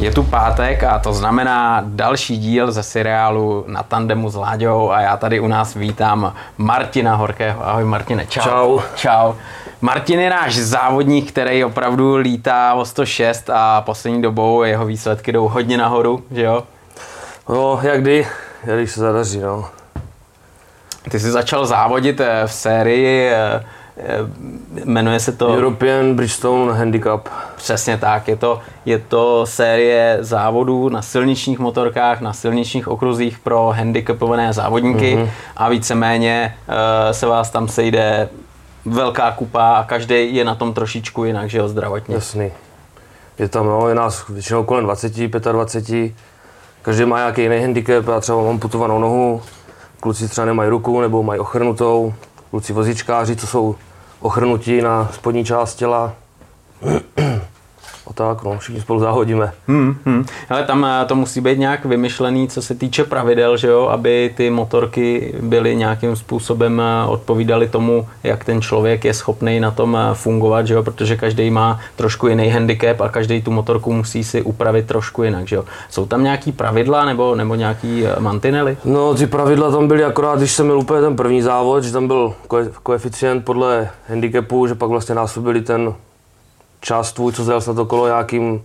Je tu pátek a to znamená další díl ze seriálu Na tandemu s Láďou a já tady u nás vítám Martina Horkého. Ahoj Martine, čau. Čau. Čau. Martin je náš závodník, který opravdu lítá o 106 a poslední dobou jeho výsledky jdou hodně nahoru, že jo? No, jak kdy, když se zadaří, no. Ty jsi začal závodit eh, v sérii, eh, jmenuje se to... European Bridgestone Handicap. Přesně tak, je to, je to série závodů na silničních motorkách, na silničních okruzích pro handicapované závodníky mm-hmm. a víceméně uh, se vás tam sejde velká kupa a každý je na tom trošičku jinak, že jo, zdravotně. Jasný. Je tam, no, je nás většinou kolem 20, 25. Každý má nějaký jiný handicap, já třeba mám putovanou nohu, kluci třeba nemají ruku nebo mají ochrnutou, kluci vozičkáři, co jsou ochrnutí na spodní část těla. A tak, no, všichni spolu záhodíme. Hmm, hmm. Ale tam eh, to musí být nějak vymyšlený, co se týče pravidel, že jo, aby ty motorky byly nějakým způsobem eh, odpovídaly tomu, jak ten člověk je schopný na tom eh, fungovat, že jo, protože každý má trošku jiný handicap a každý tu motorku musí si upravit trošku jinak, že jo. Jsou tam nějaký pravidla nebo, nebo nějaký mantinely? No, ty pravidla tam byly akorát, když jsem měl úplně ten první závod, že tam byl koeficient podle handicapu, že pak vlastně násobili ten čas tvůj, co zjel na to kolo, nějakým,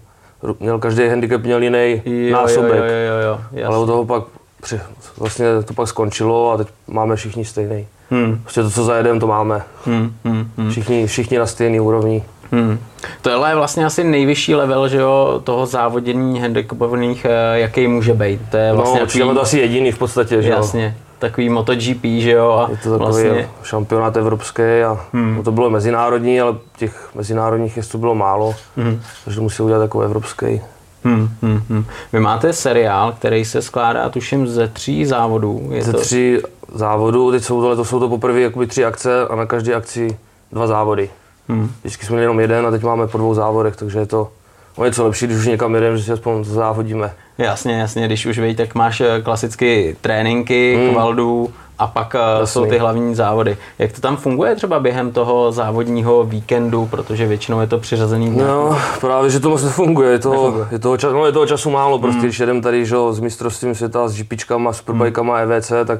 měl každý handicap měl jiný jo, násobek. Jo, jo, jo, jo, Ale od toho pak při, vlastně to pak skončilo a teď máme všichni stejný. Hmm. Prostě to, co zajedeme, to máme. Hmm, hmm, hmm. Všichni, všichni na stejný úrovni. Hmm. Tohle je vlastně asi nejvyšší level že jo, toho závodění handicapovaných, eh, jaký může být. To je no, vlastně no, určitě to asi jediný v podstatě. Že Jasně takový MotoGP, že jo? A je to takový vlastně... šampionát evropský a hmm. to bylo mezinárodní, ale těch mezinárodních jezdců bylo málo, hmm. takže to musí udělat jako evropský. Hmm, hmm, hmm. Vy máte seriál, který se skládá, tuším, ze tří závodů. Je ze to... tří závodů, teď jsou to, to jsou to poprvé jakoby tři akce a na každé akci dva závody. Hmm. Vždycky jsme měli jenom jeden a teď máme po dvou závodech, takže je to o něco lepší, když už někam jedeme, že si aspoň závodíme. Jasně, jasně, když už víte, tak máš eh, klasicky tréninky, hmm. kvaldu a pak eh, Jasný. jsou ty hlavní závody. Jak to tam funguje třeba během toho závodního víkendu, protože většinou je to přiřazený dne? No, právě, že to moc nefunguje. Je toho, je toho, čas, no, je toho času málo, prostě hmm. když jedem tady že, s mistrovstvím světa, s GPčkama, superbajkama, hmm. EVC, tak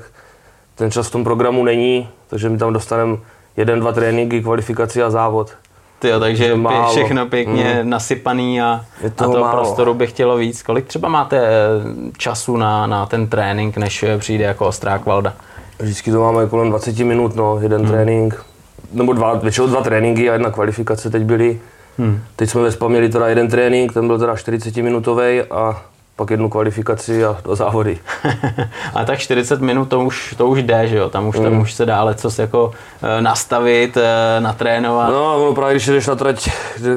ten čas v tom programu není, takže my tam dostaneme jeden, dva tréninky, kvalifikaci a závod. Tyjo, takže málo. všechno pěkně mm. nasypaný a, a toho málo. prostoru by chtělo víc. Kolik třeba máte eh, času na, na ten trénink, než eh, přijde jako ostrá kvalda? Vždycky to máme kolem 20 minut, no, jeden hmm. trénink, nebo dva, většinou dva tréninky a jedna kvalifikace teď byly. Hmm. Teď jsme ve měli teda jeden trénink, ten byl teda 40 minutový a pak jednu kvalifikaci a do závody. a tak 40 minut to už, to už jde, že jo? Tam už, mm. tam už se dá co jako e, nastavit, e, natrénovat. No, no právě když jdeš na trať,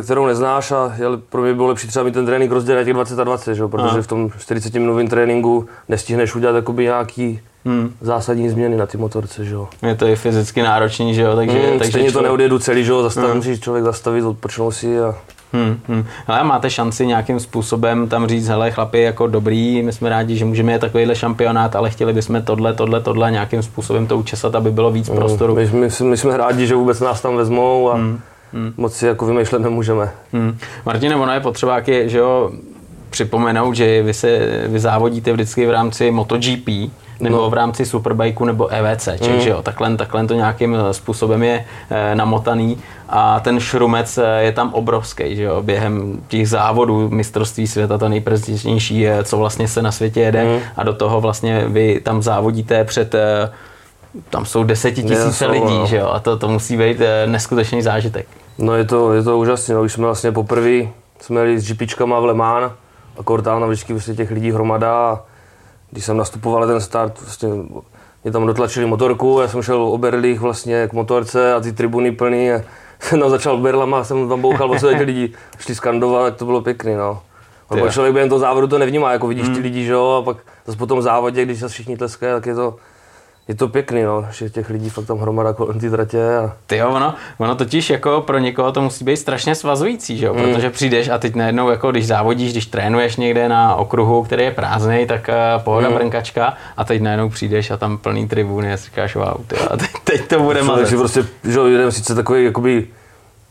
kterou neznáš a pro mě bylo lepší třeba mít ten trénink rozdělit na těch 20 a 20, že jo? Protože a. v tom 40 minutovém tréninku nestihneš udělat jakoby nějaký hmm. zásadní změny na ty motorce, že jo. Je to i fyzicky náročný, že jo, takže... Hmm, takže stejně člověk... to neodjedu celý, že jo, zastavím, hmm. musí člověk zastavit, odpočnout si a Hmm, hmm. Ale máte šanci nějakým způsobem tam říct, hele chlapi, jako dobrý, my jsme rádi, že můžeme mít takovýhle šampionát, ale chtěli bychom tohle, tohle, tohle nějakým způsobem to učesat, aby bylo víc hmm. prostoru. My, my, my, jsme rádi, že vůbec nás tam vezmou a hmm. Hmm. moc si jako vymýšlet nemůžeme. Hmm. Martine, ono je potřeba, jak je, že jo, připomenout, že vy, se, vy závodíte vždycky v rámci MotoGP, nebo no. v rámci Superbikeu nebo EVC, mm. že jo, takhle, takhle to nějakým eh, způsobem je e, namotaný a ten šrumec eh, je tam obrovský, že jo, během těch závodů mistrovství světa to nejprestižnější je, co vlastně se na světě jede mm. a do toho vlastně vy tam závodíte před e, tam jsou desetitisíce lidí, no. že jo, a to, to musí být e, neskutečný zážitek. No je to, je to úžasné, no, když jsme vlastně poprvé jsme jeli s GPčkama v Le Mans a Cortana vždycky vlastně těch lidí hromada a když jsem nastupoval ten start, vlastně mě tam dotlačili motorku, já jsem šel o berlích vlastně k motorce a ty tribuny plný a jsem tam začal berlama, jsem tam bouchal, vlastně ty lidi šli skandovat, tak to bylo pěkný, no. Ale člověk během toho závodu to nevnímá, jako vidíš ty hmm. lidi, že jo, a pak zase po tom závodě, když se všichni tleskají, tak je to, je to pěkný, no, že těch lidí fakt tam hromada kolem té tratě. A... Ty jo, ono, ono totiž jako pro někoho to musí být strašně svazující, že jo? Mm. protože přijdeš a teď najednou, jako když závodíš, když trénuješ někde na okruhu, který je prázdný, tak uh, pohoda mm. brnkačka a teď najednou přijdeš a tam plný tribuny a říkáš, wow, ty, a teď, teď to bude mazec. Takže prostě, že jeden sice takový jakoby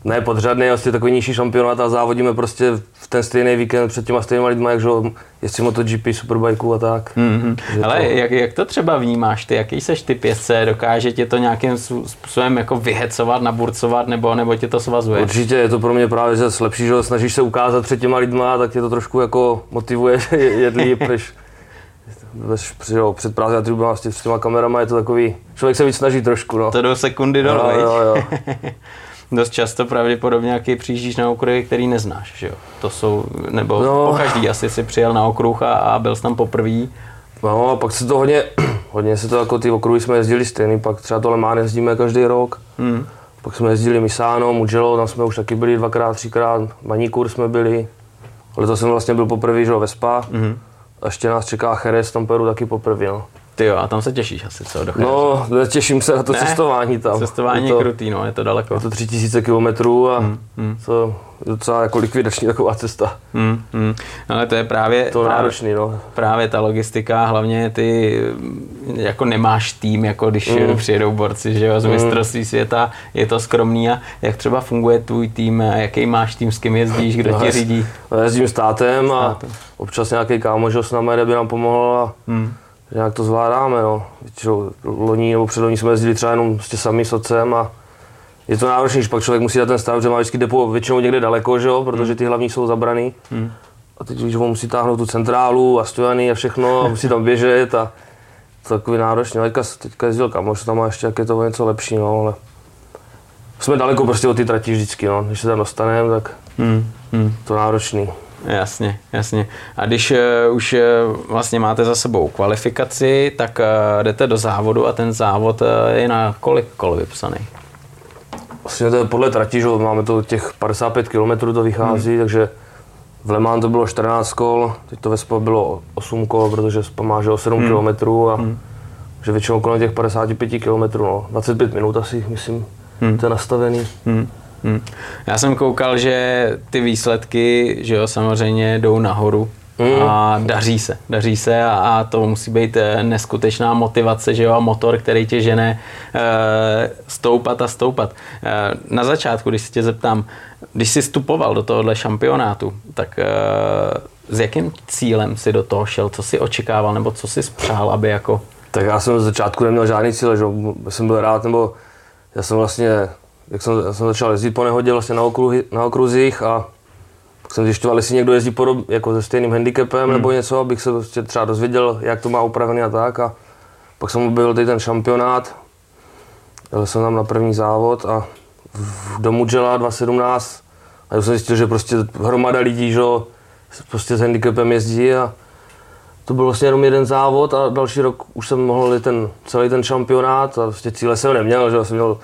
ne podřadný, vlastně takový nižší šampionát a závodíme prostě v ten stejný víkend před těma stejnýma lidma, jak že jezdí MotoGP, Superbike a tak. Mm-hmm. Ale to... jak, jak, to třeba vnímáš ty, jaký seš ty pěstce, dokáže tě to nějakým způsobem jako vyhecovat, naburcovat nebo, nebo tě to svazuje? Určitě je to pro mě právě že lepší, že snažíš se ukázat před těma lidma, tak tě to trošku jako motivuje jet líp, než před prázdným tribunám s těma kamerama je to takový, člověk se víc snaží trošku. No. To do sekundy dolů, no, jo, jo. dost často pravděpodobně jaký přijíždíš na okruhy, který neznáš, že jo? To jsou, nebo no. po každý asi si přijel na okruh a, a byl jsi tam poprvé. No a pak se to hodně, hodně se to jako ty okruhy jsme jezdili stejný, pak třeba to Lemán jezdíme každý rok. Hmm. Pak jsme jezdili Misano, Mugello, tam jsme už taky byli dvakrát, třikrát, Manikur jsme byli. Ale to jsem vlastně byl poprvé, že ve Spa. Hmm. A ještě nás čeká Jerez, tam pojedu taky poprvé, no. Ty jo, a tam se těšíš asi, co? Do no, těším se na to ne, cestování tam. Cestování je, to, krutý, no, je to daleko. Je to 3000 kilometrů a hmm, hmm. to je docela jako likvidační taková cesta. Hmm, hmm. No, ale to je právě, to právě, náročný, no. právě ta logistika, hlavně ty, jako nemáš tým, jako když hmm. přijedou borci, že jo, z hmm. mistrovství světa, je to skromný a jak třeba funguje tvůj tým, jaký máš tým, s kým jezdíš, kdo no, ti řídí? No, jezdím s tátem a státem. občas nějaký kámoš s námi by nám pomohl a hmm nějak to zvládáme. No. Většinou loni nebo předloni jsme jezdili třeba jenom s sami s otcem a je to náročné, když pak člověk musí dát ten stav, že má vždycky depo většinou někde daleko, že jo, protože ty hlavní jsou zabraný. Hmm. A teď, když on musí táhnout tu centrálu a stojany a všechno a musí tam běžet a to je takový náročný. Teďka, teďka jezdil kamoš, tam má ještě jak je to něco lepší, no, ale jsme daleko prostě od ty trati vždycky, no. Když se tam dostaneme, tak hmm. Hmm. to náročný. Jasně, jasně. A když uh, už uh, vlastně máte za sebou kvalifikaci, tak uh, jdete do závodu a ten závod uh, je na kolik kol vypsaný? Vlastně to je podle trati, že máme to těch 55 km to vychází, hmm. takže v Le Mans to bylo 14 kol, teď to ve Spa bylo 8 kol, protože Spa má že 7 hmm. km a hmm. že většinou kolem těch 55 km, no, 25 minut asi, myslím, hmm. to je nastavený. Hmm. Hmm. Já jsem koukal, že ty výsledky, že jo, samozřejmě jdou nahoru hmm. a daří se, daří se a, a to musí být eh, neskutečná motivace, že jo, a motor, který tě žene e, stoupat a stoupat. E, na začátku, když se tě zeptám, když jsi vstupoval do tohohle šampionátu, tak e, s jakým cílem si do toho šel, co si očekával, nebo co si spřál, aby jako... Tak já jsem z začátku neměl žádný cíl, že jsem byl rád, nebo já jsem vlastně jak jsem, já jsem začal jezdit po nehodě vlastně na, okruhy, na okruzích a pak jsem zjišťoval, jestli někdo jezdí podob, jako se stejným handicapem hmm. nebo něco, abych se prostě třeba dozvěděl, jak to má upravený a tak. A pak jsem byl tady ten šampionát, jel jsem tam na první závod a v domu Jela 2017 a já jsem zjistil, že prostě hromada lidí, že prostě s handicapem jezdí a to byl vlastně jenom jeden závod a další rok už jsem mohl ten, celý ten šampionát a prostě cíle jsem neměl, že jsem měl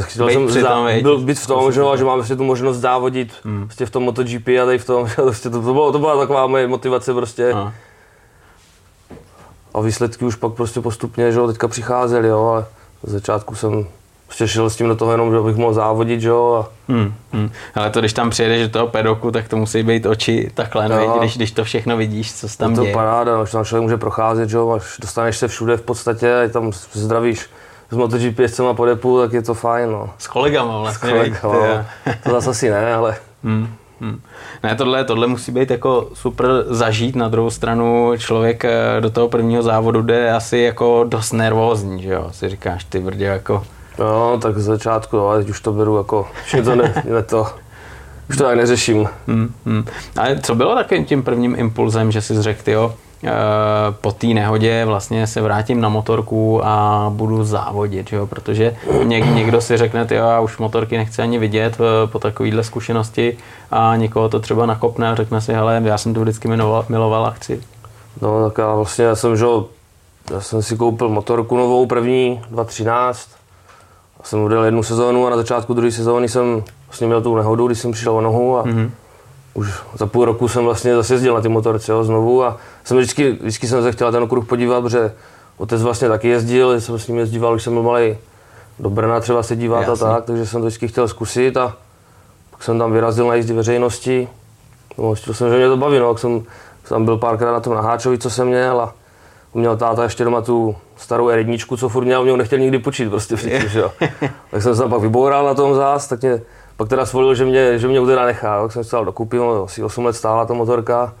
chtěl být jsem zá, byl být v tom, že, že mám prostě tu možnost závodit hmm. prostě v tom MotoGP a tady v tom, prostě to, to, bylo, to byla taková moje motivace prostě. A. a výsledky už pak prostě postupně, že teďka přicházely, jo, ale z začátku jsem prostě šel s tím do toho jenom, že bych mohl závodit, jo. A... Hmm, hmm. Ale to, když tam přijedeš do toho pedoku, tak to musí být oči takhle, no, když, když to všechno vidíš, co se tam děje. To je paráda, no, že tam člověk může procházet, jo, až dostaneš se všude v podstatě, tam zdravíš s MotoGP jezdcema po depu, tak je to fajn. No. S kolegama vlastně. S kolegama, to zase asi ne, ale... Hmm. Hmm. Ne, tohle, tohle musí být jako super zažít, na druhou stranu člověk eh, do toho prvního závodu jde asi jako dost nervózní, že jo, si říkáš, ty brdě jako... No, tak z začátku, ale teď už to beru jako, už to ne, ne to, už to tak neřeším. Hmm, hmm. Ale co bylo takovým tím prvním impulzem, že jsi řekl, jo, po té nehodě vlastně se vrátím na motorku a budu závodit, jo? protože něk, někdo si řekne, jo, já už motorky nechci ani vidět eh, po takovéhle zkušenosti a někoho to třeba nakopne a řekne si, hele, já jsem to vždycky miloval, miloval a chci. No tak já vlastně, já jsem, že, já jsem si koupil motorku novou první, 2013. Já jsem udal jednu sezónu a na začátku druhé sezóny jsem vlastně měl tu nehodu, když jsem přišel o nohu a mm-hmm už za půl roku jsem vlastně zase jezdil na ty motorce jo, znovu a jsem vždycky, vždycky jsem se chtěl ten okruh podívat, protože otec vlastně taky jezdil, jsem s ním jezdíval, když jsem byl malý do Brna třeba se dívat a tak, takže jsem to vždycky chtěl zkusit a pak jsem tam vyrazil na jízdy veřejnosti. No, chtěl jsem, že mě to baví, no, jsem, jsem byl párkrát na tom naháčovi, co jsem měl a měl táta ještě doma tu starou R1, co furt měl, mě nechtěl nikdy počít prostě předtím, že jo. tak jsem se tam pak vyboural na tom zás, tak mě pak teda svolil, že mě, že mě udera nechá, tak jsem stál dokupy, no, asi 8 let stála ta motorka,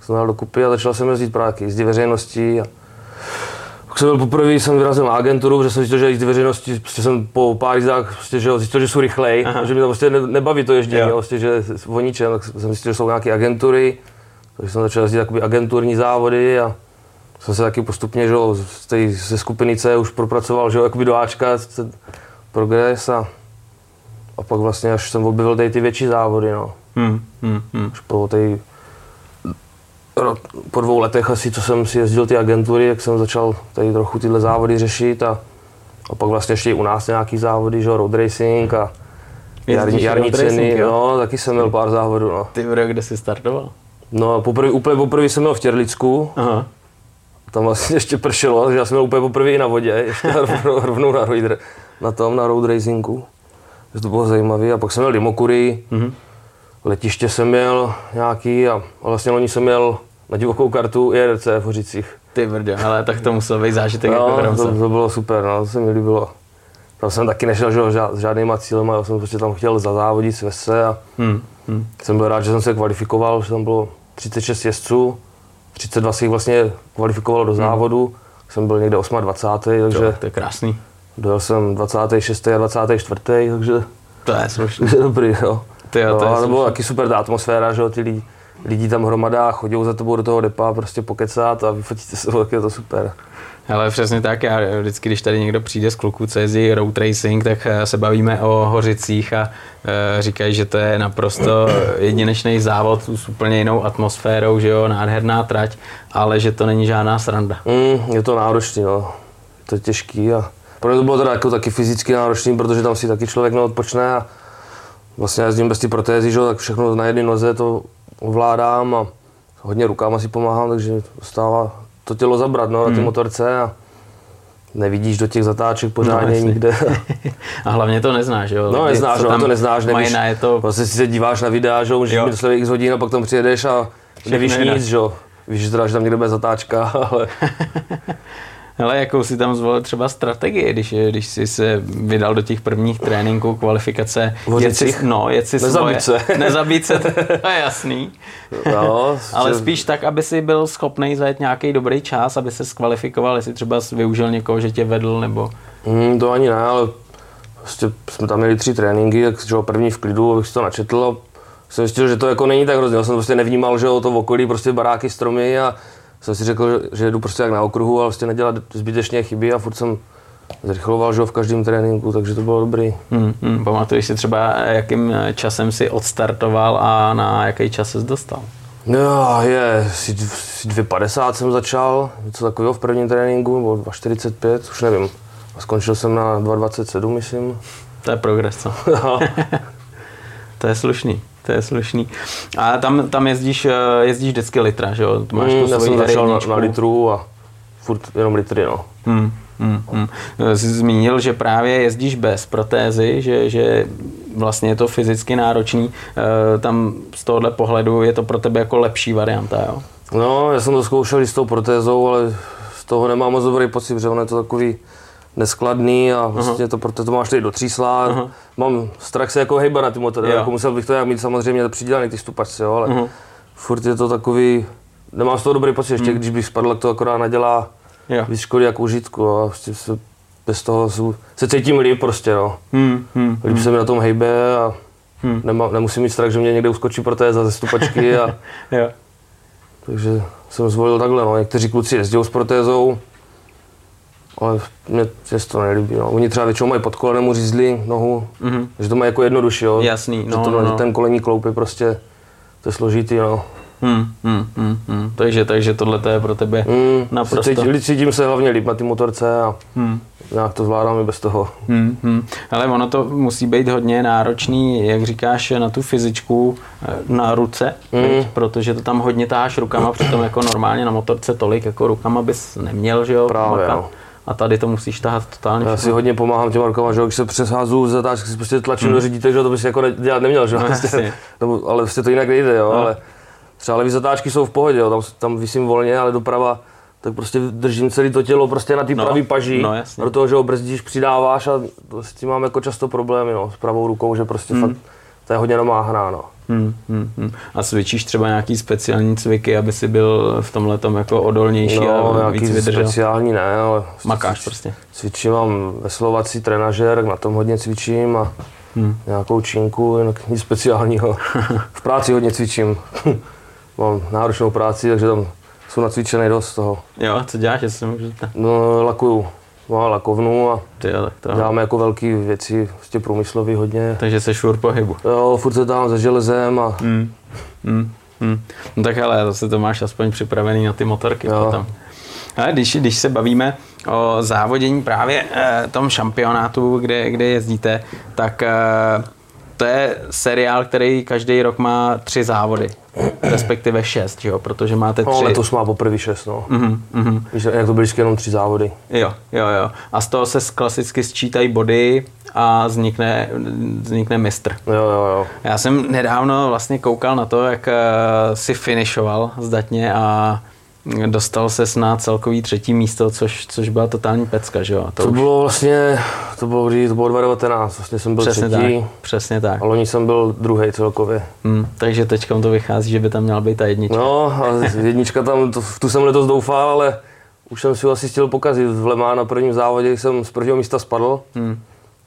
jsem dal dokupy a začal jsem jezdit právě jízdy veřejností. A pak jsem byl poprvé, jsem vyrazil na agenturu, že jsem zjistil, že jízdy veřejnosti, prostě jsem po pár jízdách prostě, že zjistil, že jsou rychlej, Aha. že mě to prostě ne, nebaví to ježdění, jo. prostě, že o ničem, tak jsem zjistil, že jsou nějaké agentury, takže jsem začal jezdit agenturní závody a jsem se taky postupně že, z té, ze skupiny C už propracoval že, jakoby do Ačka, progres a, a pak vlastně až jsem objevil tady ty větší závody. No. Hmm, hmm, hmm. Až po té po dvou letech asi, co jsem si jezdil ty agentury, jak jsem začal tady trochu tyhle závody řešit a, a pak vlastně ještě u nás nějaký závody, že road racing a jarní, jarní ceny, racing, no, taky jsem měl pár závodů, no. Ty bude, kde jsi startoval? No, poprvé, úplně poprvé jsem měl v Těrlicku, Aha. tam vlastně ještě pršelo, takže já jsem měl úplně poprvé i na vodě, ještě rovnou, rovnou na, road, na tom, na road racingu. Takže to bylo zajímavé. A pak jsem měl Dimokury, mm-hmm. letiště jsem měl nějaký a, a vlastně loni jsem měl na divokou kartu IRC v Hořicích. Ty brdě, ale tak to musel být zážitek no, jako to, to, bylo super, no, to se mi líbilo. Tam jsem taky nešel že, s žádnýma cílema, já jsem prostě tam chtěl zazávodit s Vese a hmm, hmm. jsem byl rád, že jsem se kvalifikoval, že tam bylo 36 jezdců, 32 si jich vlastně kvalifikovalo do hmm. závodu, hmm. jsem byl někde 28. takže... Jo, to je krásný. Dojel jsem 26. a 24. takže... To je slušný. dobrý, jo. Ty jo, to, no, je to bylo taky super ta atmosféra, že jo, ty lidi lidí tam hromada, chodí za tebou do toho depa prostě pokecat a vyfotíte se, tak je to super. Ale přesně tak, já vždycky, když tady někdo přijde z kluků, co jezdí road racing, tak eh, se bavíme o Hořicích a e, říkají, že to je naprosto jedinečný závod s úplně jinou atmosférou, že jo, nádherná trať, ale že to není žádná sranda. Mm, je to náročný, no. To je těžký a pro mě to bylo teda jako taky fyzicky náročný, protože tam si taky člověk neodpočne a vlastně jezdím bez ty protézy, že, tak všechno na jedné noze to ovládám a hodně rukama si pomáhám, takže stává to tělo zabrat no, na ty hmm. motorce a nevidíš do těch zatáček pořádně no, nikde. a hlavně to neznáš, jo? No neznáš, no, to neznáš, nevíš, je to... Vlastně si se díváš na videa, že můžeš mít x hodin a pak tam přijedeš a nevíš nic, že Víš, že, teda, že tam někde bude zatáčka, ale ale jakou si tam zvolil třeba strategii, když, když jsi se vydal do těch prvních tréninků, kvalifikace, jet si, no, jet si nezabít svoje, se. nezabít se, to je jasný. No, ale spíš tak, aby si byl schopný zajet nějaký dobrý čas, aby se skvalifikoval, jestli třeba využil někoho, že tě vedl, nebo... Mm, to ani ne, ale prostě jsme tam měli tři tréninky, tak že první v klidu, abych si to načetl a jsem zjistil, že to jako není tak hrozně. Já jsem prostě nevnímal, že to v okolí prostě baráky, stromy a jsem si řekl, že jdu prostě jak na okruhu a vlastně nedělat zbytečně chyby a furt jsem zrychloval že v každém tréninku, takže to bylo dobrý. Hmm, hmm. Pamatuješ si třeba, jakým časem si odstartoval a na jaký čas jsi dostal? No, je, 2,50 jsem začal, něco takového v prvním tréninku, nebo 2,45, už nevím. A skončil jsem na 2,27, myslím. To je progres, co? No. to je slušný to je slušný. A tam, tam jezdíš, eh, jezdíš vždycky litra, že jo? Máš mm, já jsem začal na, na, litru a furt jenom litry, no. Hmm, hmm, hmm. Jsi zmínil, že právě jezdíš bez protézy, že, že vlastně je to fyzicky náročný. E, tam z tohohle pohledu je to pro tebe jako lepší varianta, jo? No, já jsem to zkoušel i s tou protézou, ale z toho nemám moc dobrý pocit, protože ono je to takový neskladný a vlastně uh-huh. to, proto to máš tady do třísla. Uh-huh. Mám strach se jako hejba na ty motory, jako musel bych to jak mít samozřejmě přidělaný ty stupačce, jo, ale uh-huh. furt je to takový, nemám z toho dobrý pocit, ještě uh-huh. když bych spadl, tak to akorát nadělá yeah. víc škody jako užitku a prostě se, bez toho se cítím líp prostě, no. Hmm, hmm, líp hmm. se mi na tom hejbe a hmm. nema, nemusím mít strach, že mě někde uskočí protéza ze stupačky a yeah. takže jsem zvolil takhle, no. Někteří kluci jezdí s protézou, ale mě se to nelíbí. No. Oni třeba většinou mají pod kolenem uřízli nohu, mm-hmm. že to má jako jednodušší, jo. Jasný, no, že to, no. ten kolení kloup je prostě, to je složitý, no. Hmm, hmm, hmm, hmm. Takže, takže tohle je pro tebe hmm, naprosto... Cítím, cítím se hlavně líp na té motorce a hmm. nějak to zvládám i bez toho. Hmm, hmm. Ale ono to musí být hodně náročný, jak říkáš, na tu fyzičku, eh, na ruce, hmm. protože to tam hodně táháš rukama, přitom jako normálně na motorce tolik jako rukama bys neměl, že jo? Právě, no a tady to musíš tahat totálně. Já si hodně pomáhám těm rukama, že když se přesházu z zatáčky, si prostě tlačím hmm. do řidítek, že to bys jako dělat neměl, že? No, prostě, no, ale prostě to jinak nejde, jo, no. ale třeba levý zatáčky jsou v pohodě, jo, tam, tam vysím volně, ale doprava, tak prostě držím celé to tělo prostě na ty no, pravý paži, no, do toho, že ho brzdíš, přidáváš a s tím mám jako často problémy, no, s pravou rukou, že prostě hmm. fakt to je hodně namáhaná, no. Hmm, hmm, hmm. A cvičíš třeba nějaký speciální cviky, aby si byl v tomhle jako odolnější No, a nějaký víc vydržel? speciální ne, ale Makáš prostě. cvičím, mám veslovací trenažer, na tom hodně cvičím a Hmm. nějakou činku, jinak nic speciálního. V práci hodně cvičím. mám náročnou práci, takže tam jsou nacvičený dost toho. Jo, co děláš, jestli můžu? No, lakuju. Mám lakovnu a Ty tak to. děláme jako velké věci, prostě průmyslový hodně. Takže se šur pohybu. Jo, furt se tam se železem a Hmm. Hmm. Hmm. No tak ale zase to máš aspoň připravený na ty motorky Jo. potom. Ale když, když se bavíme o závodění právě eh, tom šampionátu, kde, kde jezdíte, tak eh, to je seriál, který každý rok má tři závody, respektive šest, jo? protože máte tři. no, letos má poprvé šest, no. Mhm, mhm. Víš, jak to byly vždycky jenom tři závody. Jo, jo, jo. A z toho se klasicky sčítají body a vznikne, vznikne mistr. Jo, jo, jo. Já jsem nedávno vlastně koukal na to, jak eh, si finišoval zdatně a dostal se na celkový třetí místo, což, což byla totální pecka, že jo? A To, už bylo vlastně, to bylo, kdy, to bylo 2019, vlastně jsem byl přesně třetí tak, přesně tak. a loni jsem byl druhý celkově. Hmm, takže teď to vychází, že by tam měla být ta jednička. No a jednička tam, to, tu jsem letos doufal, ale už jsem si ho asi chtěl pokazit. V Lemá na prvním závodě jsem z prvního místa spadl. Hmm.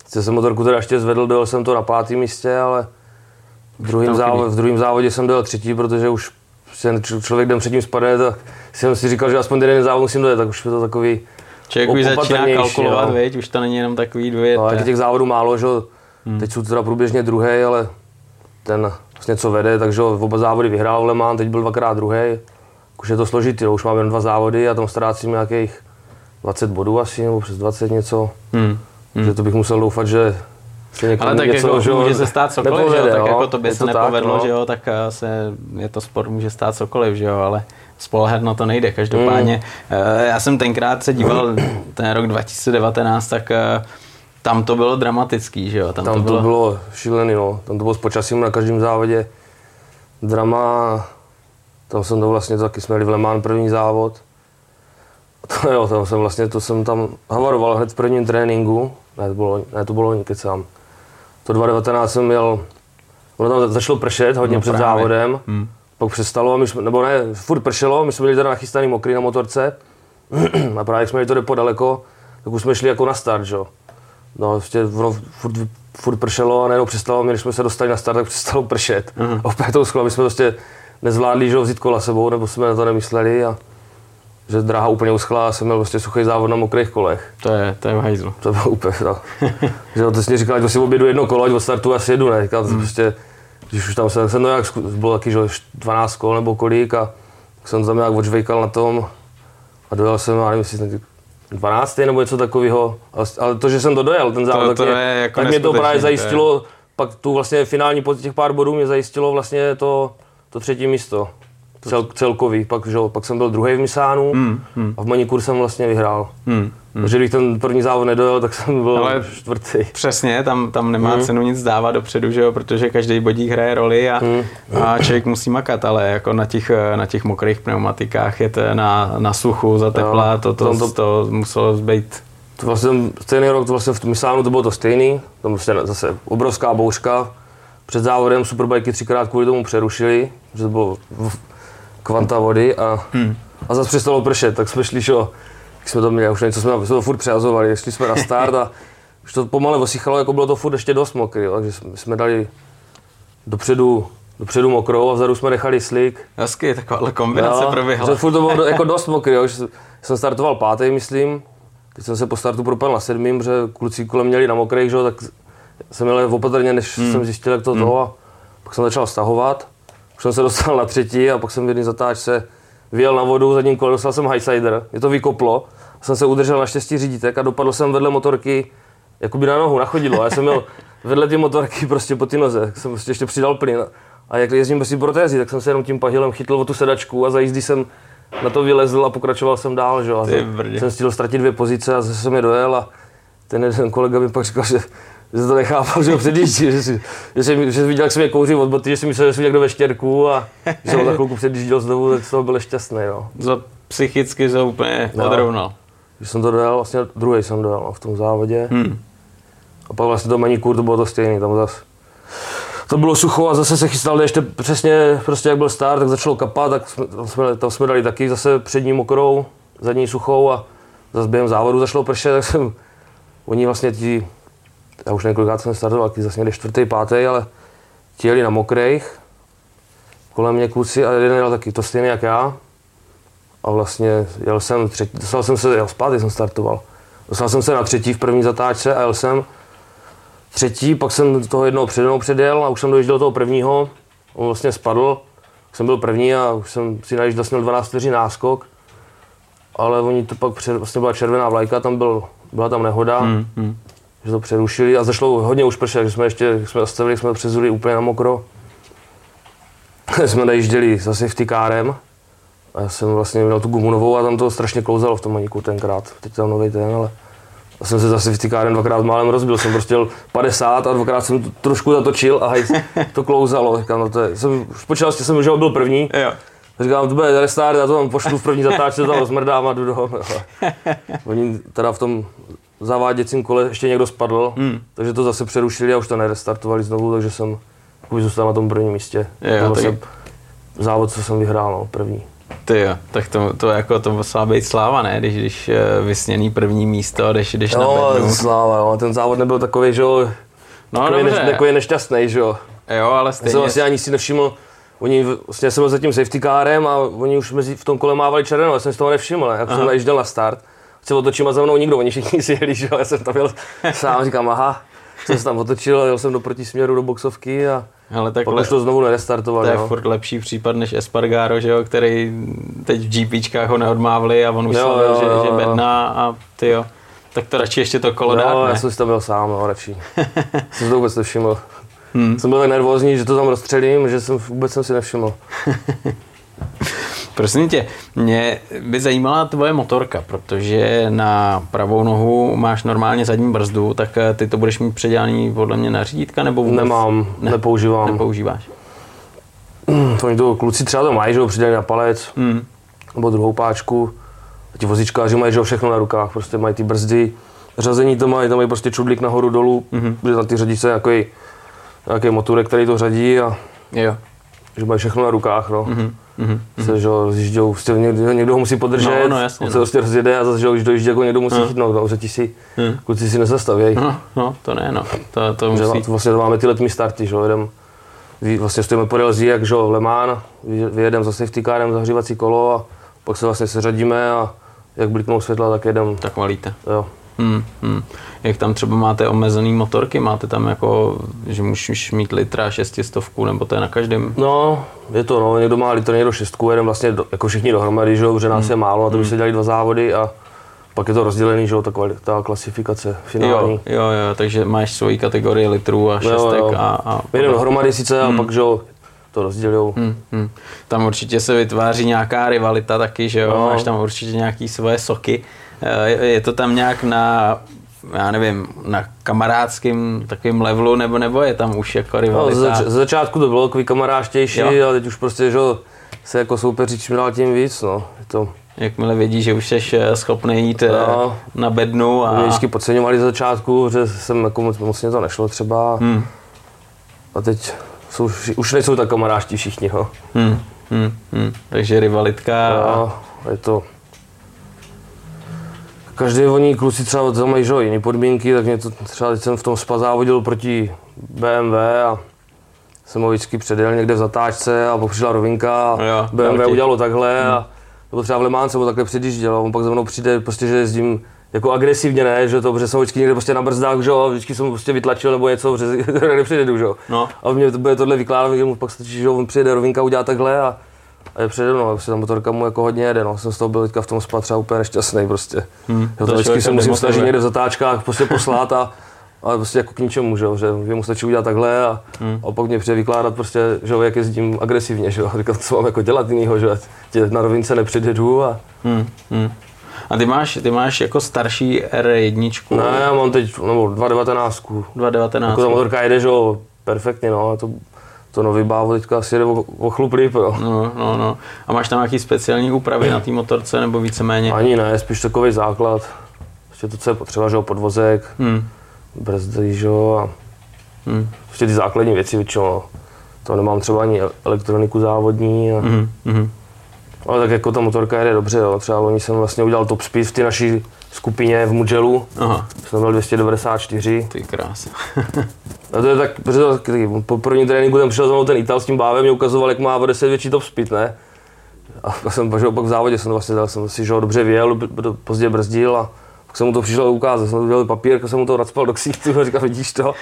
Jsem motorku teda ještě zvedl, dojel jsem to na pátém místě, ale v druhém, závodě, v druhém závodě jsem dojel třetí, protože už č- člověk den předtím spadne, tak jsem si říkal, že aspoň ten jeden závod musím dojet, tak už je to takový... Člověk už začíná opatrnější, kalkulovat, jo. viď? už to není jenom takový dvě. No, jak těch závodů málo, že jo. teď jsou teda průběžně druhý, ale ten vlastně co vede, takže oba závody vyhrál v Le Mans, teď byl dvakrát druhý. Už je to složitý, jo. už mám jen dva závody a tam ztrácím nějakých 20 bodů asi, nebo přes 20 něco. Hmm. Hmm. Že to bych musel doufat, že se Ale tak něco, jako že může se stát cokoliv, nepovede, že jo? tak jo. jako to by se tak, nepovedlo, no. že jo, tak eh, se, je to sport, může stát cokoliv, že jo, ale spolehat na to nejde. Každopádně, mm. já jsem tenkrát se díval, ten rok 2019, tak eh, tam to bylo dramatický, že jo, tam, Tam to bylo, to bylo šílený, no. Tam to bylo s počasím na každém závodě. Drama, tam jsem to vlastně taky jsme jeli v Le Mans první závod. To jo, tam jsem vlastně, to jsem tam havaroval hned v prvním tréninku. Ne, to bylo, ne, to bylo kecám. To 2019 jsem měl, ono tam začalo pršet hodně No před právě. závodem. Hmm. Pak přestalo, my jsme, nebo ne, furt pršelo, my jsme byli teda nachystaný mokrý na motorce. a právě jak jsme jeli to jde daleko, tak už jsme šli jako na start, že jo. No, prostě ono furt, furt pršelo a najednou přestalo, my, když jsme se dostali na start, tak přestalo pršet. Mhm. A opět to uschlo, my jsme prostě nezvládli, že jo, vzít kola sebou, nebo jsme na to nemysleli a že dráha úplně uschla a jsem měl prostě suchý závod na mokrých kolech. to je, to je v hajzlu. To bylo úplně, no. že to jsi říkal, že si objedu jedno kolo, ať od startu asi jedu, ne? Říkal, Hmm. prostě, když už tam jsem, jsem no jak, bylo taky, že jo, 12 kol nebo kolik a tak jsem tam nějak odžvejkal na tom a dojel jsem, já nevím, jestli jsem 12. nebo něco takového, ale, ale to, že jsem to dojel, ten závod, To- tak, to mě, je jako tak mě to právě to zajistilo, pak tu vlastně finální po těch pár bodů mě zajistilo vlastně to, to třetí místo. Cel, celkový, pak, že, pak jsem byl druhý v Misánu Hmm, hmm, a v Manikur jsem vlastně vyhrál. hmm. Takže když ten první závod nedojel, tak jsem byl Ale- čtvrtý. Přesně, tam, tam nemá Mhm. cenu nic dávat dopředu, že jo, protože každý bodík hraje roli a, Mhm. a člověk musí makat, ale jako na těch, na těch mokrých pneumatikách je to na, na suchu, za tepla, Jo, to, to, to- to muselo být To vlastně stejný rok, to vlastně v Misánu to bylo to stejný, tam vlastně zase obrovská bouřka. Před závodem superbajky třikrát kvůli tomu přerušili, že to bylo v- kvanta vody a, Hmm. a zase přestalo pršet, tak jsme šli, že jak jsme to měli, už něco jsme, jsme to furt přehazovali, šli jsme na start a už to pomale osychalo, jako bylo to furt ještě dost mokrý, jo, takže jsme, dali dopředu, dopředu mokrou a vzadu jsme nechali slik. hezky, taková kombinace proběhla. že furt to bylo jako dost mokrý, jo, že jsem- startoval pátý, myslím. Teď jsem se po startu propal na sedmým, protože kluci kolem měli na mokrých, že, jo, tak jsem měl opatrně, než hmm. jsem zjistil, jak to to. A pak jsem začal stahovat. Už jsem se dostal na třetí a pak jsem v jedné zatáčce vyjel na vodu, zadním kole dostal jsem highsider, mě to vykoplo. Jsem se udržel na štěstí řídítek a dopadl jsem vedle motorky jakoby na nohu, na chodidlo. A já jsem měl vedle ty motorky prostě po ty noze, jsem prostě ještě přidal plyn. A jak jezdím bez té protézy, tak jsem se jenom tím pahilem chytl o tu sedačku a za jízdy jsem na to vylezl a pokračoval jsem dál. Že? A jsem stihl ztratit dvě pozice a zase jsem je dojel a ten jeden kolega mi pak říkal, že, že to nechápal, že ho předjíždí, že, si, že, jsem, že viděl, jak jsem je kouřil od boty, že si myslel, že jsem někdo ve štěrku a že ho za chvilku předjížděl znovu, tak z toho byl šťastný. No. Za psychicky se úplně No. odrovnal. Že jsem to dojel, vlastně druhý jsem dojel no, v tom závodě. Hmm. A pak vlastně to manikur, to bylo to stejný, tam zas to bylo sucho a zase se chystal ještě přesně, prostě jak byl start, tak začalo kapat, tak jsme, tam, jsme, tam jsme dali taky zase přední mokrou, zadní suchou a zase během závodu začalo pršet, tak jsem, oni vlastně ti, já už několikrát jsem startoval, taky zase někde čtvrtý, pátý, ale ti jeli na mokrejch, kolem mě kluci a jeden jel taky to stejný jak já. A vlastně jel jsem třetí, dostal jsem se, jel zpátky jsem startoval. Dostal jsem se na třetí v první zatáčce a jel jsem třetí, pak jsem toho jednoho přednou předjel a už jsem dojížděl do toho prvního. On vlastně spadl, jsem byl první a už jsem si najížděl, měl 12 vteřin náskok. Ale oni to pak, před, vlastně byla červená vlajka, tam byl, byla tam nehoda, Hmm, hmm. Že to přerušili a zašlo hodně už pršet, že jsme ještě, jsme zastavili, jsme přezuli úplně na mokro. jsme najížděli za safety kárem a já jsem vlastně měl tu gumu novou a tam to strašně klouzalo v tom maníku tenkrát. Teď tam nový ten, ale já jsem se za safety kárem dvakrát málem rozbil, jsem prostě jel 50 a dvakrát jsem to trošku zatočil a hej, to klouzalo. Říkám, no to je, jsem, už počítal jsem, že byl první, Jo. Říkám, to bude restart, já to tam pošlu v první zatáčce, tam rozmrdám a jdu do. Oni teda v tom zaváděcím kole ještě někdo spadl, Hmm. takže to zase přerušili a už to nerestartovali znovu, takže jsem zůstal na tom prvním místě. Jo, to tak- závod, co jsem vyhrál, no, první. Ty jo, tak to, to, jako, to musela být sláva, ne? Když, když eh, vysněný první místo a jdeš, jdeš na No, bednu. sláva, no, ten závod nebyl takový, že jo, No takový, dobře, než, takový nešťastný, že jo. jo, ale Já jsem stejně. vlastně ani si nevšiml, oni, vlastně jsem byl za tím safety kárem a oni už mezi, v tom kole mávali červenou, já jsem si toho nevšiml, jak Aha. jsem najížděl na start. Se otočím a za mnou nikdo, oni všichni si jeli, že jo, já jsem tam jel sám, říkám, aha, jsem se tam otočil, jel jsem do protisměru do boxovky a Ale pak takhle, už to znovu to nerestartovali. je no. furt lepší případ než Espargaro, že jo, který teď v GPčkách ho neodmávli a on už Jo, slavil, jo, že, jo, že jo. bedná a ty jo. Tak to radši ještě to kolo dát, já jsem si tam byl sám, no, radši. jsem to vůbec nevšiml. Hmm. Jsem byl tak nervózní, že to tam rozstřelím, že jsem vůbec jsem si nevšiml. Prosím tě, mě by zajímala tvoje motorka, protože na pravou nohu máš normálně zadní brzdu, tak eh, ty to budeš mít předělaný podle mě na řídítka nebo vůbec Nemám, Ne. nepoužívám. nepoužíváš? Oni to, kluci třeba to mají, že jo, přidají na palec, Hmm. nebo druhou páčku. A ti vozíčkáři mají že jo, všechno na rukách, prostě mají ty brzdy, řazení to mají, tam mají prostě čudlík nahoru dolů, Mhm. mm-hmm. protože na ty řadí se nějaký, nějaký motorek, který to řadí a Jo. že mají všechno na rukách, no. Mm-hmm. Mhm. Se, že jo, rozjíždějou, prostě někdo, někdo ho musí podržet, No, no, jasně, on se no. prostě rozjede a zase, že když dojíždí, jako někdo musí No. chytnout, no, že ti si, Hmm. kluci si nezastavějí. No, no, to ne, no. To, to Že musí. vlastně máme ty letní starty, že jo, jedem, vlastně stojíme podél jak že jo, Le Mans, vy- vyjedeme za safety carem zahřívací kolo a pak se vlastně seřadíme a jak bliknou světla, tak jedem, Tak valíte. jo. Hmm, hmm. Jak tam třeba máte omezený motorky, máte tam jako, že můžeš mít litra, šestistovku, nebo to je na každém? No, je to, no, někdo má litr, někdo šestku, jeden vlastně do, jako všichni dohromady, že jo, protože nás je málo, na to by se dělali dva závody a pak je to rozdělený, že jo, ta, kvali- ta klasifikace finální. Jo, jo, jo, takže máš svoji kategorii litrů a šestek jo. a, a My jdeme dohromady sice a pak, že jo, to rozdělují. Hmm, hmm. Tam určitě se vytváří nějaká rivalita taky, že jo? No. Máš tam určitě nějaký svoje soky. Eh, Je to tam nějak na, já nevím, na kamarádském takovém levelu, nebo, nebo je tam už jako No, rivalita? ze, zač- ze začátku to bylo takový kamaráštější, Jo. ale teď už prostě, že jo, se jako soupeří čím dál tím víc, no. Je to, Jakmile vědí, že už jsi eh, schopný jít eh, No. na bednu a... Mě vždycky podceňovali ze začátku, že jsem jako moc, moc mě to nešlo třeba. Hmm, A teď jsou, už nejsou tak kamaráští všichni, no. hmm, hmm, hmm. Takže rivalitka a... A je to... Každý oni kluci třeba tam mají jiné podmínky, tak mě to třeba teď jsem v tom spa závodil proti BMW a jsem ho vždycky předjel někde v zatáčce a pak přišla rovinka a Jo, BMW dal ti. udělalo takhle a nebo třeba v Le Mans jsem ho takhle předjížděl a on pak za mnou přijde, prostě, že jezdím jako agresivně, ne, že to, protože jsem vždycky někde prostě na brzdách, že jo, a vždycky jsem prostě vytlačil nebo něco, protože nepřijedu, že jo. No. A mě to bude tohle vykládat, že mu pak stačí, že on přijede rovinka, udělá takhle a, a je přede mnou, prostě ta motorka mu jako hodně jede, no. Jsem z toho byl teďka v tom spa třeba úplně nešťastný prostě. Hmm, Jo, to vždycky se musím snažit někde v zatáčkách prostě poslat a, ale prostě jako k ničemu, že, že mu stačí udělat takhle a, Hmm. a pak mě přijde vykládat prostě, že jak jezdím agresivně, že. Říkal, co mám jako dělat jinýho, že tě na rovince nepředjedu a Hmm, hmm. A ty máš, ty máš jako starší R1, ne, já mám teď, nebo 2.19, 2.19. jako ta motorka jede, že jo, perfektně, no, to, to nový bávo teďka asi jede o, o chlup líp, jo. No, no, no. A máš tam nějaký speciální úpravy na té motorce, nebo víceméně? Ani ne, spíš takový základ. Prostě to, co je potřeba, že jo, podvozek, Hmm. brzdy, že jo, a Hmm. Prostě ty základní věci většinou. No. To nemám třeba ani elektroniku závodní. A... Hmm. Ale tak jako ta motorka jede dobře, jo. třeba loni jsem vlastně udělal top speed v té naší skupině v Mugellu. Aha. Jsem byl 294. Ty krás. no to je tak, protože po prvním tréninku ten přišel za mnou ten Ital s tím bávem, mě ukazoval, jak má v 10 větší top speed, ne? A jsem že pak v závodě jsem vlastně dal, jsem si, že ho dobře vyjel, pozdě brzdil a pak jsem mu to přišel ukázat, jsem udělal papír, jsem mu to nadspal do ksíchtu a říkal, vidíš to?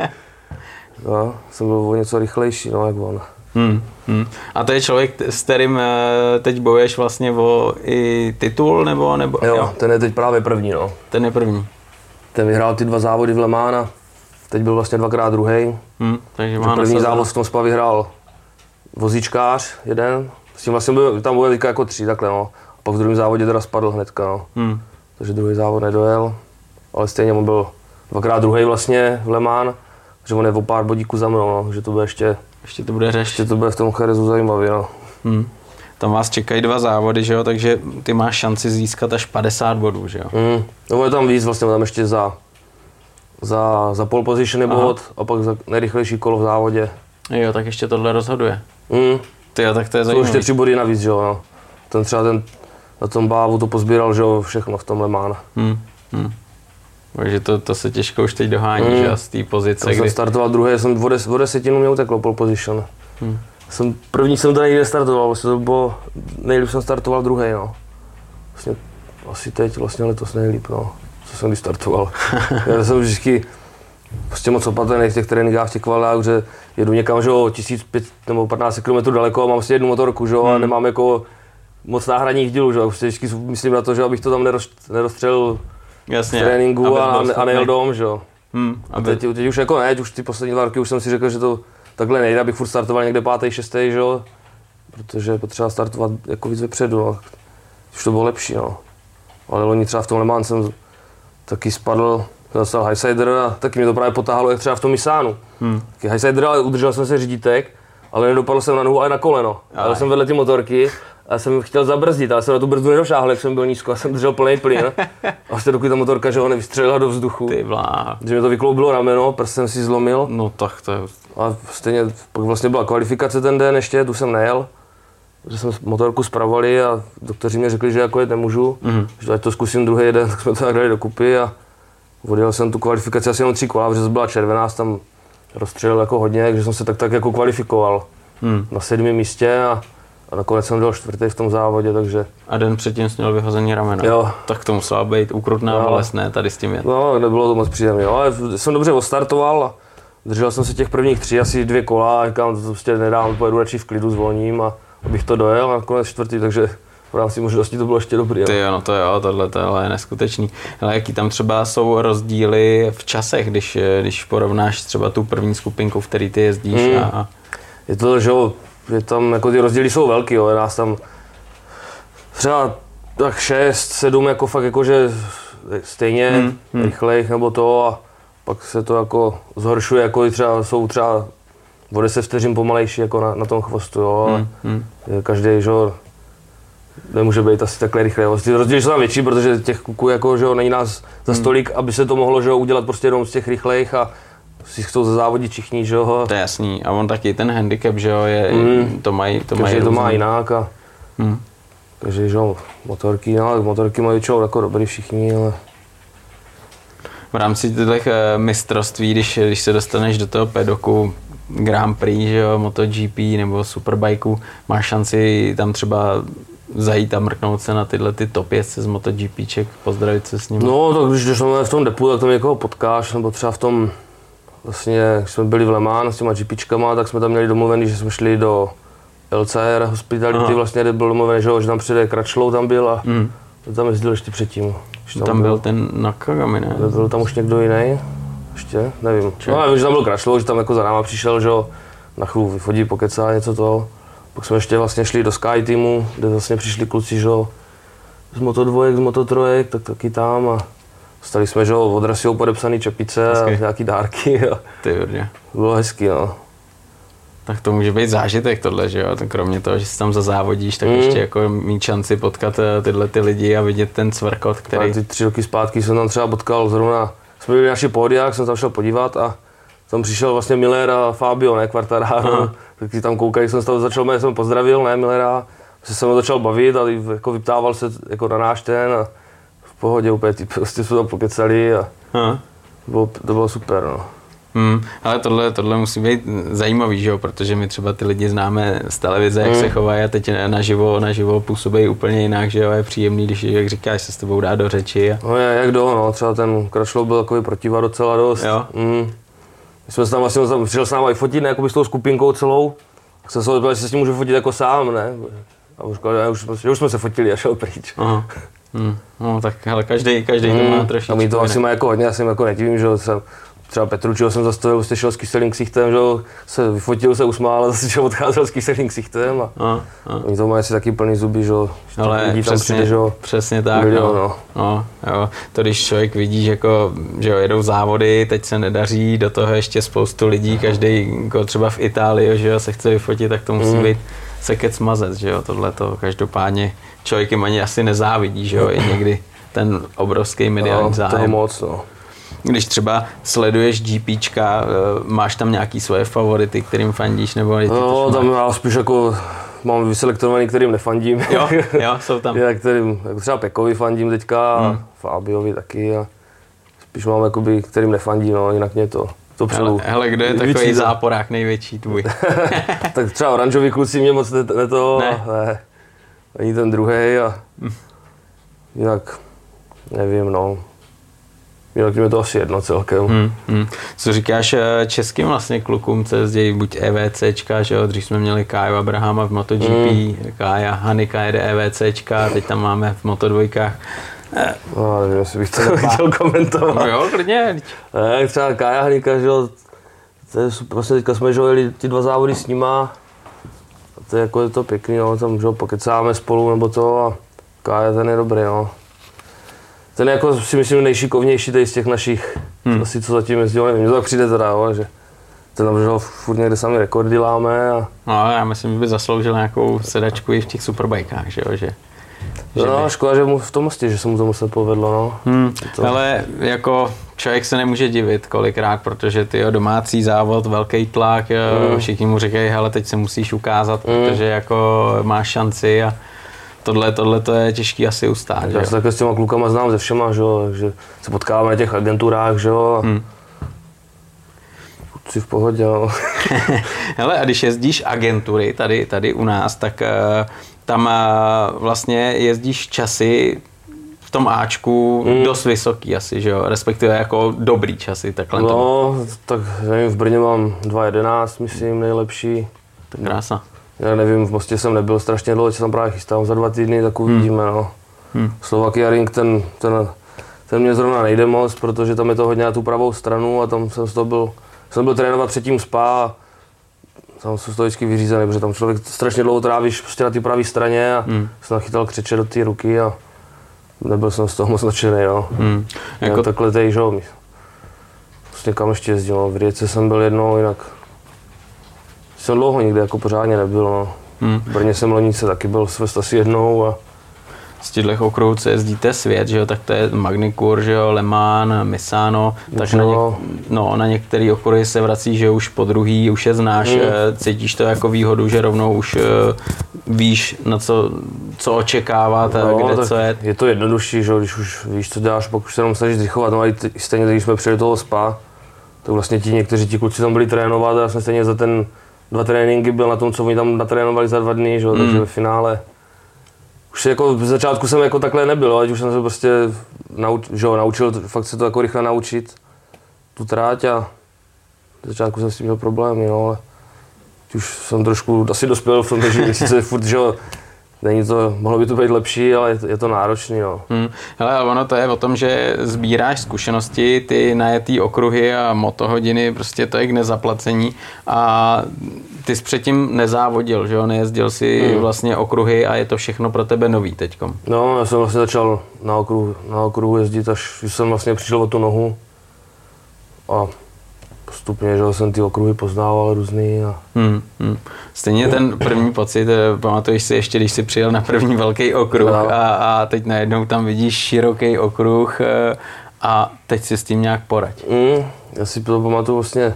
no, jsem byl o něco rychlejší, no, jak on. Hmm, hmm. A to je člověk, s kterým eh, teď bojuješ vlastně o i titul, nebo? nebo jo, jo, ten je teď právě první, no. Ten je první. Ten vyhrál ty dva závody v Lemána, teď byl vlastně dvakrát druhý. Hmm, takže má první závod v tom spa vyhrál vozíčkář jeden, s tím vlastně byl, tam byl jako tři takhle, no. A pak v druhém závodě teda spadl hnedka, no. Hmm. Takže druhý závod nedojel, ale stejně on byl dvakrát druhý vlastně v Le Mans, že on je o pár bodíků za mnou, no. že to bude ještě ještě to bude řešit. Ještě to bude v tom Cherezu zajímavě, no. Hmm. Tam vás čekají dva závody, že jo, takže ty máš šanci získat až 50 bodů, že jo? Hmm. No je tam víc, vlastně tam ještě za, za, za pole position je bod a pak za nejrychlejší kolo v závodě. Jo, tak ještě tohle rozhoduje. Hmm. Ty jo, tak to je zajímavé. To ještě tři body navíc, že jo, no. Ten třeba ten, na tom bávu to pozbíral, že jo, všechno v tom Le Mans. Hmm. Hmm. Takže to, to se těžko už teď dohání, hmm. že z té pozice. Když kdy... jsem startoval druhé, jsem o, des, o desetinu mě uteklo pole position. Hmm. Jsem, první jsem to nejde startoval, vlastně to bylo, nejlíp jsem startoval druhý, no. Vlastně, asi teď vlastně letos nejlíp, no. Co jsem když startoval. Já jsem vždycky prostě moc opatrný v těch tréninkách, v těch kvalách, že jedu někam, že o 1500 nebo 15 km daleko a mám vlastně jednu motorku, že hmm. a nemám jako moc náhradních dílů, že prostě vždycky myslím na to, že abych to tam nerozstřelil Jasně, v tréninku a, a nejel dom, že jo. Hmm, a teď, teď, už jako ne, už ty poslední dva roky už jsem si řekl, že to takhle nejde, abych furt startoval někde pátý, šestý, že jo. Protože potřeba startovat jako víc vepředu, no. Už to bylo lepší, no. Ale loni třeba v tom Le Mans jsem taky spadl, dostal Highsider a taky mě to právě potáhlo, jak třeba v tom Misánu. Hmm. Taky Highsider, ale udržel jsem se řídítek, ale nedopadl jsem na nohu, ale na koleno. Ale jsem vedle ty motorky a jsem chtěl zabrzdit, ale jsem na tu brzdu nedošáhl, jak jsem byl nízko, a jsem držel plný plyn. A vlastně dokud ta motorka, že ho nevystřelila do vzduchu. Ty vlá. Že mi to vykloubilo rameno, prst jsem si zlomil. No tak to je... A stejně, pak vlastně byla kvalifikace ten den ještě, tu jsem nejel. Že jsme motorku spravovali a doktoři mi řekli, že jako jet nemůžu, mm-hmm. že ať to zkusím druhý den, tak jsme to tak dali dokupy a odjel jsem tu kvalifikaci asi jenom tři kola, protože byla červená, tam rozstřelil jako hodně, takže jsem se tak tak jako kvalifikoval mm. na sedmém místě a a nakonec jsem byl čtvrtý v tom závodě, takže... A den předtím jsi měl vyhození ramena. Jo. Tak to musela být ukrutná jo. bolest, ne, tady s tím je. No, nebylo to moc příjemné, ale jsem dobře ostartoval držel jsem se těch prvních tří, asi dvě kola a říkám, to prostě nedám, pojedu radši v klidu, zvolním a abych to dojel a nakonec čtvrtý, takže v rámci možností to bylo ještě dobrý. Ty jo, no to jo, tohle to je neskutečný. Ale jaký tam třeba jsou rozdíly v časech, když, když porovnáš třeba tu první skupinku, v který ty jezdíš hmm. a... Je to, že že tam jako ty rozdíly jsou velký, jo, nás tam třeba tak 6, 7 jako fakt jakože stejně hmm, hmm. rychlejch nebo to a pak se to jako zhoršuje, jako třeba jsou třeba o 10 vteřin pomalejší jako na, na tom chvostu, jo, hmm, hmm. každý, že nemůže být asi takhle rychle. Ty rozdíly jsou tam větší, protože těch kuků jako, že není nás za hmm. stolik, aby se to mohlo že udělat prostě jenom z těch rychlejch a si chcou závodit všichni, že jo. To je jasný. A on taky ten handicap, že jo, je, mm. to mají to mají to má jinak a mm. takže, že jo, motorky, no, motorky mají většinou jako dobrý všichni, ale v rámci těch eh, mistrovství, když, když se dostaneš do toho pedoku Grand Prix, že jo, MotoGP nebo Superbikeu, máš šanci tam třeba zajít a mrknout se na tyhle ty top z MotoGPček, pozdravit se s ním. No, tak když jsme v tom depu, tak tam někoho potkáš, nebo třeba v tom vlastně, když jsme byli v Le Mans s těma GPčkama, tak jsme tam měli domluvený, že jsme šli do LCR Hospitality, Aha. vlastně kde byl domluvený, že, že tam přijde Kračlou tam byl a mm. tam jezdil ještě předtím. Tam, tam byl, byl ten Nakagami, ne? Byl tam už někdo jiný? Ještě? Nevím. Či? No, nevím, že tam byl Kračlou, že tam jako za náma přišel, že na chvíli vyfodí, pokecá něco to. Pak jsme ještě vlastně šli do Sky Teamu, kde vlastně přišli kluci, že z Moto 2, z Moto 3, tak taky tam a Dostali jsme, že od Rasiou podepsaný čepice hezky. a nějaký dárky. A Ty hodně. Bylo hezky, no. Tak to může být zážitek tohle, že jo? Kromě toho, že si tam zazávodíš, tak mm. ještě jako mít šanci potkat eh, tyhle ty lidi a vidět ten cvrkot, který... A ty tři roky zpátky jsem tam třeba potkal zrovna, jsme byli naši jak jsem tam šel podívat a tam přišel vlastně Miller a Fabio, ne, Quartararo, tak ti tam koukají, jsem se tam začal, jsem pozdravil, ne, Millera, se jsem ho začal bavit a jako vyptával se jako na náš ten a v pohodě úplně, ty prostě jsme tam pokecali a Aha. to bylo, to bylo super, no. Hmm, ale tohle, tohle musí být zajímavý, že jo? protože my třeba ty lidi známe z televize, jak Hmm. se chovají a teď naživo, naživo působí úplně jinak, že jo, je příjemný, když jak říkáš, se s tebou dá do řeči. A... No je, jak do, no, třeba ten Krašlov byl takový protiva docela dost. Jo. Mm. My jsme se tam vlastně, tam přišel s náma i fotit, ne, jakoby s tou skupinkou celou. Tak jsem se jestli se s tím můžu fotit jako sám, ne. A říkal, že už, jsme- že už jsme se fotili a šel pryč. Aha. Hmm. No tak ale každý, každý to má trošičku. A my to asi má jako hodně, já jsem jako nedivím, že jsem, třeba Petručiho jsem zastavil, jste šel s kyselým ksichtem, že se vyfotil, se usmál a zase odcházel s kyselým ksichtem a Aha, aha. oni to mají asi taky plný zuby, že Ale lidí tam přesně, přijde, že jo, přesně tak. no. no. No, jo. To když člověk vidí, že, jako, že jo, jedou závody, teď se nedaří, do toho ještě spoustu lidí, každý jako třeba v Itálii, že jo, se chce vyfotit, tak to musí Mm. být sekec mazec, že jo, tohle to každopádně člověk jim ani asi nezávidí, že jo, i někdy ten obrovský mediální no, zájem. moc, no. Když třeba sleduješ GPčka, eh, máš tam nějaký svoje favority, kterým fandíš, nebo ty No, to tam já spíš jako mám vyselektovaný, kterým nefandím. Jo, jo, jsou tam. Já kterým, jako třeba Pekovi fandím teďka, Hmm. Fabiovi taky a spíš mám jakoby, kterým nefandím, no, jinak mě to, to Hele, přeju. hele, kdo je takový Vyčítat. záporák největší tvůj? tak třeba oranžový kluci mě moc ne, ne to, Ne. ne. Ani ten druhý a jinak nevím, no. Jinak je to asi jedno celkem. Hmm, hmm. Co říkáš eh, českým vlastně klukům, co jezdí buď EVCčka, že jo, dřív jsme měli Káju Abrahama v MotoGP, Hmm. Kája Hanika jede EVCčka, teď tam máme v Moto2. Eh, No, nevím, jestli bych to chtěl komentovat. no jo, klidně. Ne, třeba Kája Hnika, že jo, to je super, vlastně teďka jsme jeli ty dva závody s nima, to je jako je to pěkný, no, tam že pokecáme spolu nebo to a Kája ten je dobrý, no. Ten je jako si myslím nejšikovnější tady z těch našich, Hmm. asi co zatím jezdil, nevím, to tak přijde teda, jo, že ten tam že furt někde sami rekordy láme a No, já myslím, že by zasloužil nějakou sedačku i v těch superbajkách, že jo, že, že no, by- škoda, že mu v tom mostě, že se mu to moc nepovedlo, no. Hmm, To- ale jako člověk se nemůže divit kolikrát, protože ty domácí závod, velký tlak, mm. všichni mu říkají, hele, teď se musíš ukázat, Hmm. protože jako máš šanci a tohle, tohle to je těžký asi ustát. že Já se takhle s těma klukama znám ze všema, že jo, takže se potkáváme na těch agenturách, že jo, a Hmm. kluci v pohodě, no. Hele, a když jezdíš agentury tady, tady u nás, tak eh, tam eh, vlastně jezdíš časy v tom Ačku Hmm. dost vysoký asi, že jo? Respektive jako dobrý časy, takhle. No, tak nevím, v Brně mám 2.11, myslím, nejlepší. To krása. Já nevím, v Mostě jsem nebyl strašně dlouho, se tam právě chystám za dva týdny, tak uvidíme, no. Hmm. Slovakia Ring, ten, ten, ten mě zrovna nejde moc, protože tam je to hodně na tu pravou stranu a tam jsem z toho byl, jsem byl trénovat předtím spa tam z toho vždycky vyřízený, protože tam člověk strašně dlouho trávíš prostě na té pravé straně a Hmm. jsem nachytal křeče do té ruky a nebyl jsem z toho moc nadšený, no. Hmm. Jako... Jako, takhle tady, že jo, prostě kam ještě jezdil, no. v Rijece jsem byl jednou, jinak jsem dlouho nikde jako pořádně nebyl, no. hmm. V Brně jsem lonice taky byl svést asi jednou a z těchto okruhů, co jezdíte svět, že jo, tak to je Magnicur, že jo, Le Mans, Misano, tak na, něk, no, na některé okruhy se vrací, že už po druhý, už je znáš, Mm. eh, cítíš to jako výhodu, že rovnou už eh, víš, na co, co očekávat, no, kde No, tak co je. je to jednodušší, že jo, když už víš, co děláš, pak už se jenom snažíš zrychlovat, no a stejně, když jsme přijeli do toho spa, tak vlastně ti někteří ti kluci tam byli trénovat a já jsem stejně za ten dva tréninky byl na tom, co oni tam natrénovali za dva dny, že jo, Mm. takže ve finále už jako v začátku jsem jako takhle nebyl, ať už jsem se prostě nauč, že jo, naučil fakt se to jako rychle naučit, tu tráť a v začátku jsem s tím měl problémy, no, ale už jsem trošku asi dospěl v tom, že sice furt, že jo, není to, mohlo by to být lepší, ale je to, je to náročný, no. Hmm. Hele, ale ono to je o tom, že sbíráš zkušenosti, ty najetý okruhy a motohodiny, prostě to je k nezaplacení a ty jsi předtím nezávodil, že jo, nejezdil si Hmm. vlastně okruhy a je to všechno pro tebe nový teďkom. No, já jsem vlastně začal na okruhu, na okruhu jezdit, až jsem vlastně přišel o tu nohu. A postupně, že jo, jsem ty okruhy poznával různý a Hmm, hmm. Stejně ten první pocit, eh, pamatuješ si ještě, když jsi přijel na první velký okruh No. a, a teď najednou tam vidíš široký okruh eh, a teď si s tím nějak poraď. mm, já si to pamatuju vlastně,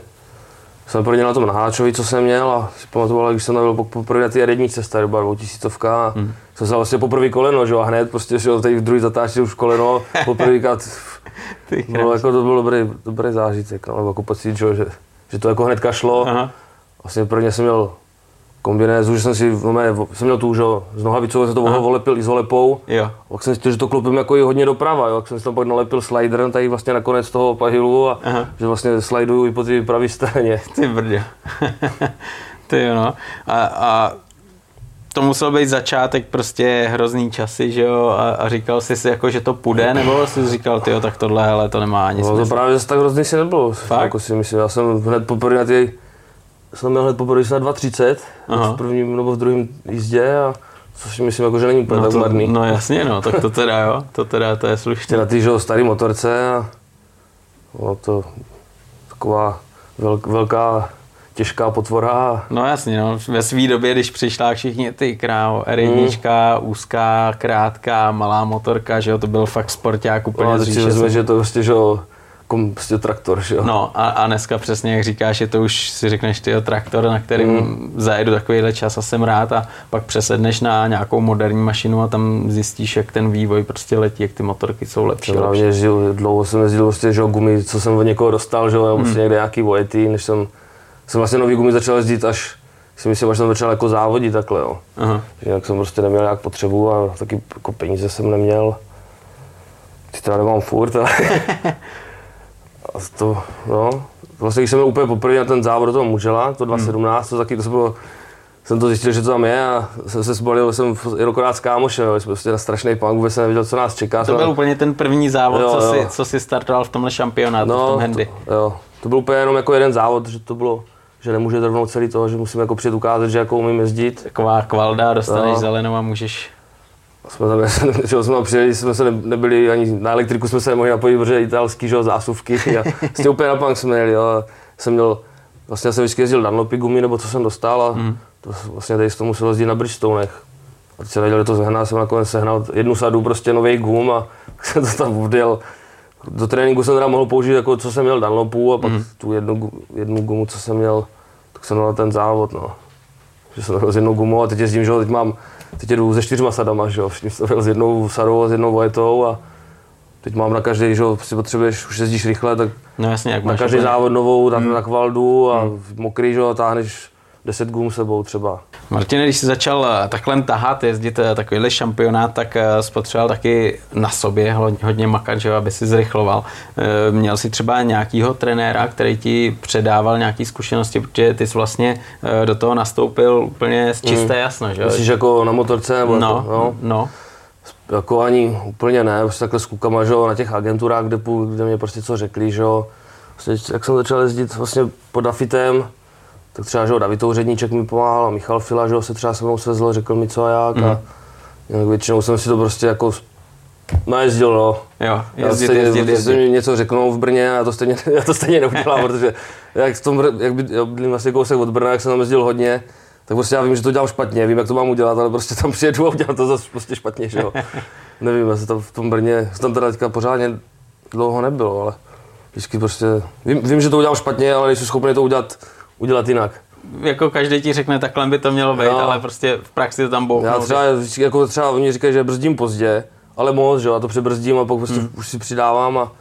jsem prvně na tom naháčovi, co jsem měl a si pamatoval, když jsem byl poprvé na té jedničce, starý byla 2000 a hmm. jsem se vlastně poprvé koleno, že a hned prostě, že v druhý zatáčce už koleno, poprvýkrát, no, jako to byl dobrý, dobrý zážitek, no, jako pocit, že, že, to jako hned šlo. Aha. Vlastně prvně jsem měl kombinézu, že jsem si, no, jsem měl tu, že z nohavicou jsem to Aha. volepil i s volepou. Jo. Pak jsem si že to klopím jako i hodně doprava, jo. Tak jsem si tam pak nalepil slider tady vlastně nakonec toho pahilu a Aha. že vlastně sliduju i po té pravé straně. Ty brdě. Ty jo, no. A, a to musel být začátek prostě hrozný časy, že jo, a, a říkal jsi si jako, že to půjde, nebo jsi říkal, ty tak tohle, ale to nemá ani no, to právě zase tak hrozný si nebylo. Fakt? Jako si myslím, já jsem hned poprvé na té jsem měl hned poprvé na 2.30 v prvním nebo v druhém jízdě a což si myslím, jako, že není úplně no tak marný. No jasně, no, tak to teda jo, to teda to je slušně. Na té starý motorce a bylo to taková velk, velká těžká potvora. No jasně, no. ve své době, když přišla všichni ty krávo, R1, mm. úzká, krátká, malá motorka, že jo, to byl fakt sporták úplně no, si vezme, že to prostě, že jo, jako prostě traktor, že jo. No a, a dneska přesně, jak říkáš, je to už si řekneš ty traktor, na kterým mm. zajedu takovýhle čas a jsem rád a pak přesedneš na nějakou moderní mašinu a tam zjistíš, jak ten vývoj prostě letí, jak ty motorky jsou lepší. Já jezdil, dlouho jsem jezdil prostě, že jo, gumy, co jsem od někoho dostal, že jo, mm. prostě někde nějaký vojety, než jsem, jsem vlastně nový gumy začal jezdit až si myslím, že jsem začal jako závodit takhle, jo. Aha. Jinak jsem prostě neměl nějak potřebu a taky jako peníze jsem neměl. Ty teda nemám furt, ale A to, no, vlastně když jsem byl úplně poprvé na ten závod do toho Mužela, to 2017, hmm. to taky, to bylo, jsem to zjistil, že to tam je a jsem se zbalil, jsem jednokrát s kámošem, jsme prostě na strašný punk, vůbec jsem nevěděl, co nás čeká. To byl úplně ten první závod, jo, co, jo. Si, co si startoval v tomhle šampionátu, no, v tom handy. To, jo, to byl úplně jenom jako jeden závod, že to bylo, že nemůže rovnou celý toho, že musím jako přijet ukázat, že jako umím jezdit. Taková kvalda, dostaneš no. zelenou a můžeš jsme tam, že jsme tam přijeli, jsme se nebyli ani na elektriku, jsme se nemohli napojit, protože italský, že zásuvky a vlastně úplně na punk jsme jeli, jo. Jsem měl, vlastně jsem vždycky jezdil Dunlopy gumy, nebo co jsem dostal a mm. to vlastně tady to musel jezdit na Bridgestonech. A teď jsem nedělal, to sehnal, jsem nakonec sehnal jednu sadu prostě nový gum a jsem to tam odjel. Do tréninku jsem teda mohl použít, jako co jsem měl Dunlopů a pak mm. tu jednu, jednu gumu, co jsem měl, tak jsem měl ten závod, no. Že jsem s jednou gumou a teď jezdím, že teď mám teď jedu se čtyřma sadama, že jo, jsem s jednou sadou a s jednou vojetou a teď mám na každý, že jo, si potřebuješ, už jezdíš rychle, tak no jasně, jak na každý závod novou, tam hmm. na kvaldu a hmm. mokrý, že jo, táhneš 10 gum sebou třeba. Martin, když jsi začal eh, takhle tahat, jezdit eh, takovýhle šampionát, tak eh, spotřeboval taky na sobě hodně makat, že, aby si zrychloval. Měl jsi třeba nějakýho trenéra, který ti předával nějaké zkušenosti, protože ty jsi vlastně do toho nastoupil úplně z čisté mm. jasno, že? Myslíš jako na motorce? Nebo no, jako, no. no. Jako ani úplně ne, prostě takhle s klukama, že na těch agenturách, kde, kde mě prostě co řekli, že vlastně, jak jsem začal jezdit vlastně pod Afitem, tak třeba, že David Touředníček mi pomáhal a Michal Fila, že se třeba se mnou svezl, řekl mi co a jak mm. a jinak většinou jsem si to prostě jako najezdil, no. Jo, jezdit, stejně, jezdit, jezdit. mi něco řeknou v Brně a já to stejně, já to stejně neudělám, protože jak, v tom, jak by, já bydlím vlastně kousek od Brna, jak jsem tam jezdil hodně, tak prostě já vím, že to dělám špatně, vím, jak to mám udělat, ale prostě tam přijedu a udělám to zase prostě špatně, že jo. Nevím, jestli to v tom Brně, jsem tam teda teďka pořádně dlouho nebylo, ale vždycky prostě, vím, vím, že to udělám špatně, ale nejsem schopný to udělat udělat jinak. Jako každý ti řekne, takhle by to mělo být, no. ale prostě v praxi to tam bouchnou. Já třeba, jako třeba oni říkají, že brzdím pozdě, ale moc, že jo, já to přebrzdím a pak prostě hmm. už si přidávám a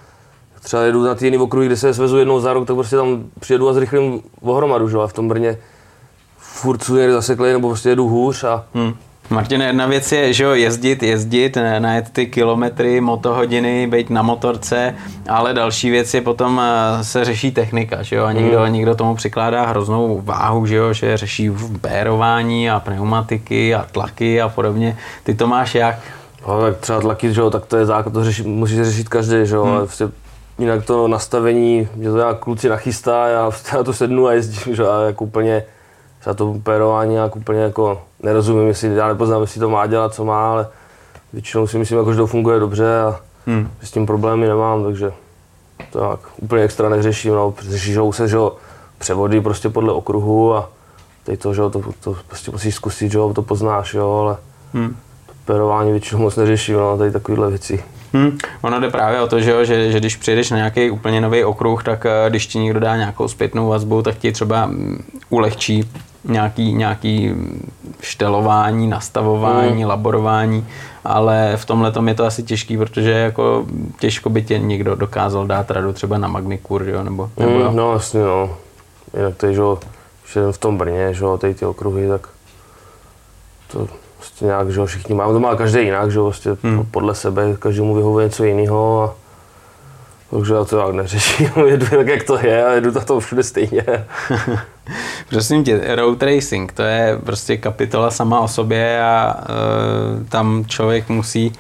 třeba jedu na ty jiný okruhy, kde se svezu jednou za rok, tak prostě tam přijedu a zrychlím ohromadu, že jo, a v tom Brně furt jsou zaseklej nebo prostě jedu hůř a hmm. Martin, jedna věc je, že jo, jezdit, jezdit, najet ty kilometry, motohodiny, být na motorce, ale další věc je potom eh, se řeší technika, že jo, a někdo, mm. někdo tomu přikládá hroznou váhu, že jo, že řeší bérování a pneumatiky a tlaky a podobně. Ty to máš jak? No, tak třeba tlaky, že jo, tak to je základ, to řeší, musíš řešit každý, že jo, hmm. ale prostě jinak to nastavení, že to nějak kluci nachystá, já, já to sednu a jezdím, že jo, a jako úplně třeba to pérování jak úplně jako nerozumím, jestli já nepoznám, jestli to má dělat, co má, ale většinou si myslím, jako, že to funguje dobře a hmm. s tím problémy nemám, takže to tak úplně extra neřeším, no, řešíš se, že jo, převody prostě podle okruhu a teď to, že jo, to, to prostě musíš zkusit, že jo, to poznáš, jo, ale hmm. pérování většinou moc neřeším, no, tady takovéhle věci. Hmm. Ono jde právě o to, že, jo, že, že když přijdeš na nějaký úplně nový okruh, tak eh, když ti někdo dá nějakou zpětnou vazbu, tak ti třeba mm, ulehčí nějaký, nějaký štelování, nastavování, mm. laborování, ale v tomhle je to asi těžký, protože jako těžko by tě někdo dokázal dát radu třeba na Magnikur, jo, nebo, nebo mm, No jasně, no. Jinak to je, že v tom Brně, že jo, ty okruhy, tak to prostě nějak, že všichni máme, to má každý jinak, že prostě hmm. podle sebe, každému vyhovuje něco jiného a takže já to jak neřeším, jedu tak, jak to je a jedu to všude stejně. Prosím tě, road racing, to je prostě kapitola sama o sobě a e, tam člověk musí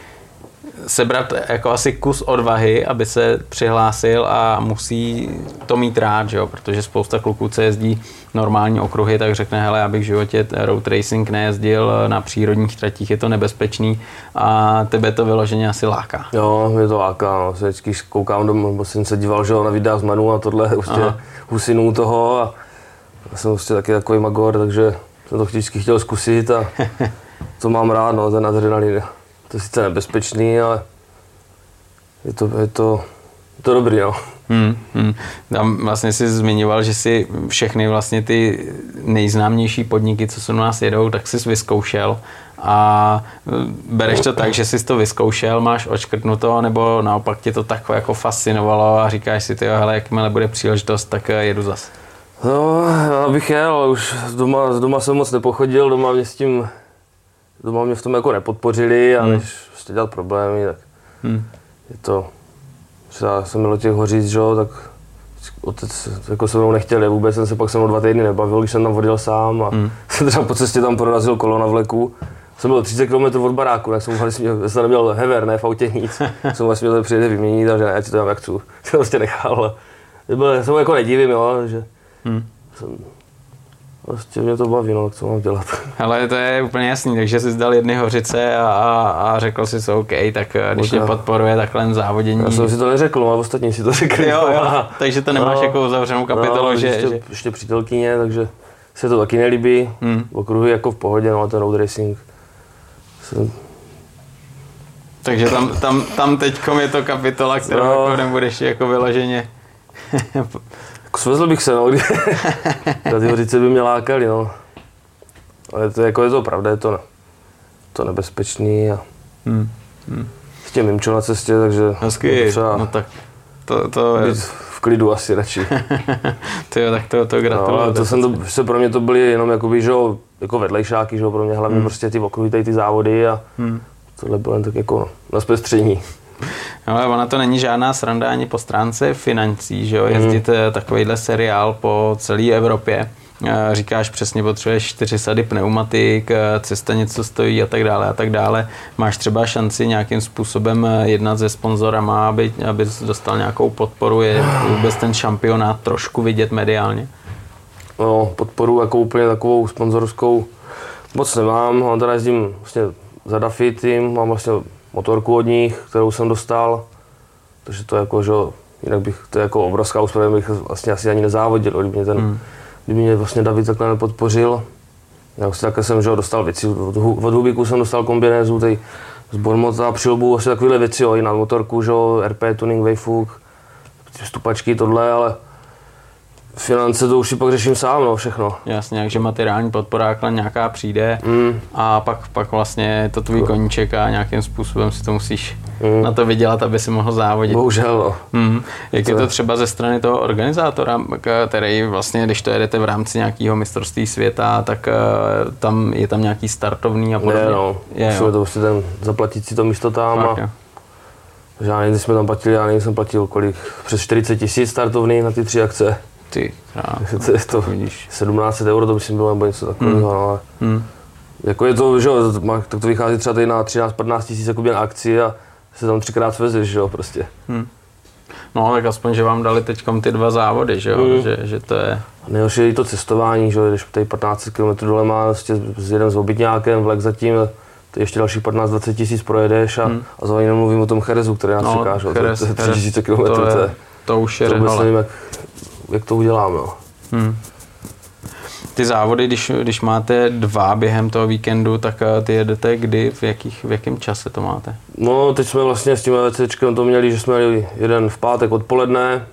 sebrat jako asi kus odvahy, aby se přihlásil a musí to mít rád, že jo? protože spousta kluků, co jezdí normální okruhy, tak řekne, hele, já bych v životě road racing nejezdil na přírodních tratích, je to nebezpečný a tebe to vyloženě asi láká. Jo, mě to láká, no. Se vždycky koukám domů, nebo jsem se díval, že jo, na videa z Manu a tohle, prostě husinů toho a já jsem prostě taky takový magor, takže jsem to vždycky chtěl zkusit a to mám rád, no, ten adrenalin. To je sice nebezpečný, ale je to, je to, je to dobrý, no. Hmm, hmm. Tam vlastně si zmiňoval, že si všechny vlastně ty nejznámější podniky, co se u nás jedou, tak jsi vyzkoušel a e, bereš to tak, že jsi to vyzkoušel, máš očkrtnuto, nebo naopak tě to tak jako fascinovalo a říkáš si, ty hele, jakmile bude příležitost, tak e, jedu zas. No, já bych jel, ale už doma, doma jsem moc nepochodil, doma mě s tím, doma mě v tom jako nepodpořili a hmm. než prostě dělat problémy, tak hmm. je to, třeba jsem měl těch hoříc, že tak otec jako se mnou nechtěl, vůbec jsem se pak se mnou dva týdny nebavil, když jsem tam vodil sám a hmm. jsem třeba po cestě tam prorazil kolo na vleku. Jsem byl 30 km od baráku, tak jsem vlastně jsem neměl hever, ne v autě nic. jsem vlastně měl přijde vyměnit a že ne, já ti to tam jak chci. Jsem prostě nechal. Já jsem jako nedivím, jo, že hmm. jsem, Prostě mě to baví, no, co mám dělat. Ale to je úplně jasný, takže jsi zdal jedny hořice a, a, a řekl si, OK, tak eh, když Možná. tě podporuje takhle závodění. Já jsem si to neřekl, ale ostatní si to řekli. Jo, jo, takže to nemáš no, jako uzavřenou kapitolu, no, že, ještě, že... ještě přítelkyně, takže se to taky nelíbí. Hmm. Okruhy jako v pohodě, no a ten road racing. Jsem... Takže tam, tam, tam teďkom je to kapitola, kterou no. jako nebudeš jako vyloženě Svezl bych se, no, kdy ty hořice by mě lákaly, no. Ale to, jako je to pravda, je to, to nebezpečný a hmm. Hmm. s tím mimčo na cestě, takže Hezky, třeba no tak to, to je... v klidu asi radši. to jo, tak to, to gratuluju. No, to jsem to, se pro mě to byly jenom jakoby, že jako vedlejšáky, že pro mě hlavně hmm. prostě ty okruhy, ty závody a hmm. tohle bylo jen tak jako na zpestření. No, ale ona to není žádná sranda ani po stránce financí, že jo, jezdit mm. takovýhle seriál po celé Evropě. Eh, říkáš přesně, potřebuješ čtyři sady pneumatik, eh, cesta něco stojí a tak dále a tak dále. Máš třeba šanci nějakým způsobem jednat se sponzorama, aby, aby dostal nějakou podporu, je vůbec ten šampionát trošku vidět mediálně? No, podporu jako úplně takovou sponzorskou moc nemám, mám teda jezdím vlastně za Duffy tým, mám vlastně motorku od nich, kterou jsem dostal, takže to jako, že jinak bych, to je jako obrovská úspěch, bych vlastně asi ani nezávodil, kdyby mě ten, hmm. kdyby mě vlastně David takhle nepodpořil. Já vlastně takhle jsem, že dostal věci, od, od Hubíku jsem dostal kombinézu, tady z Bormota, přilbu, vlastně takovéhle věci, jo, i na motorku, že RP, tuning, Wayfook, stupačky, tohle, ale Finance to už si pak řeším sám, no, všechno. Jasně, takže materiální podpora nějaká přijde mm. a pak, pak vlastně to tvůj koníček a nějakým způsobem si to musíš mm. na to vydělat, aby si mohl závodit. Bohužel, no. Mm. Jak to je to třeba ze strany toho organizátora, který vlastně, když to jedete v rámci nějakého mistrovství světa, tak uh, tam je tam nějaký startovný a podobně? Ne, no. Je, Musíme to prostě ten zaplatit si to místo tam tak, a já nevím, jsme tam platili, já nevím, jsem platil kolik, přes 40 tisíc startovný na ty tři akce. Ty krásno. To je to vidíš. 17 euro, to myslím bylo nebo něco takového, hmm. no, ale hmm. jako je to, že jo, tak to vychází třeba tady na 13-15 tisíc na akci a se tam třikrát svezeš, že jo, prostě. Hmm. No, tak aspoň, že vám dali teď ty dva závody, že jo, hmm. že, že to je... nejhorší je i to cestování, že jo, když tady 15 km dole má prostě s jedním s obytňákem, vlek zatím, ty ještě dalších 15-20 tisíc projedeš a, hmm. a zrovna nemluvím o tom Cherezu, který nás no, čeká, že? Cheres, to, to, je 3000 km, to, je, to už je to nevím, jak, jak to udělám, no. Hmm. ty závody, když, když máte dva během toho víkendu, tak eh, ty jedete kdy, v, jakých, v jakém čase to máte? No, teď jsme vlastně s tím VCčkem to měli, že jsme měli jeden v pátek odpoledne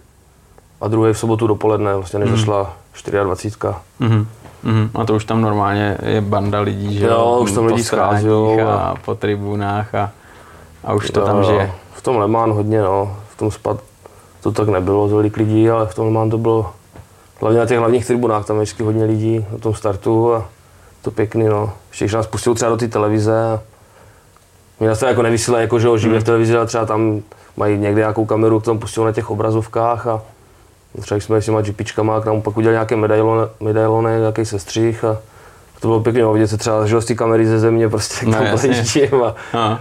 a druhý v sobotu dopoledne, vlastně než zašla 24. Mhm. Mhm. A to už tam normálně je banda lidí, že Jo, už tam lidi schází, a a- po tribunách a, a už to Jo, tam jo. žije. V tom Le Mans hodně, no. V tom spad to tak nebylo tolik lidí, ale v tom Mans to bylo hlavně na těch hlavních tribunách, tam je vždycky hodně lidí na tom startu a to pěkný, no. Ještě když nás pustil třeba do té televize a mě nás to jako nevysílají jako, že ho živě v televizi, ale třeba tam mají někde nějakou kameru, kterou pustil na těch obrazovkách a třeba jsme s těma GPčkama, k nám pak udělali nějaké medailony, medailony nějaký sestřih a to bylo pěkné, no, vidět se třeba z té kamery ze země, prostě No, tam a Aha.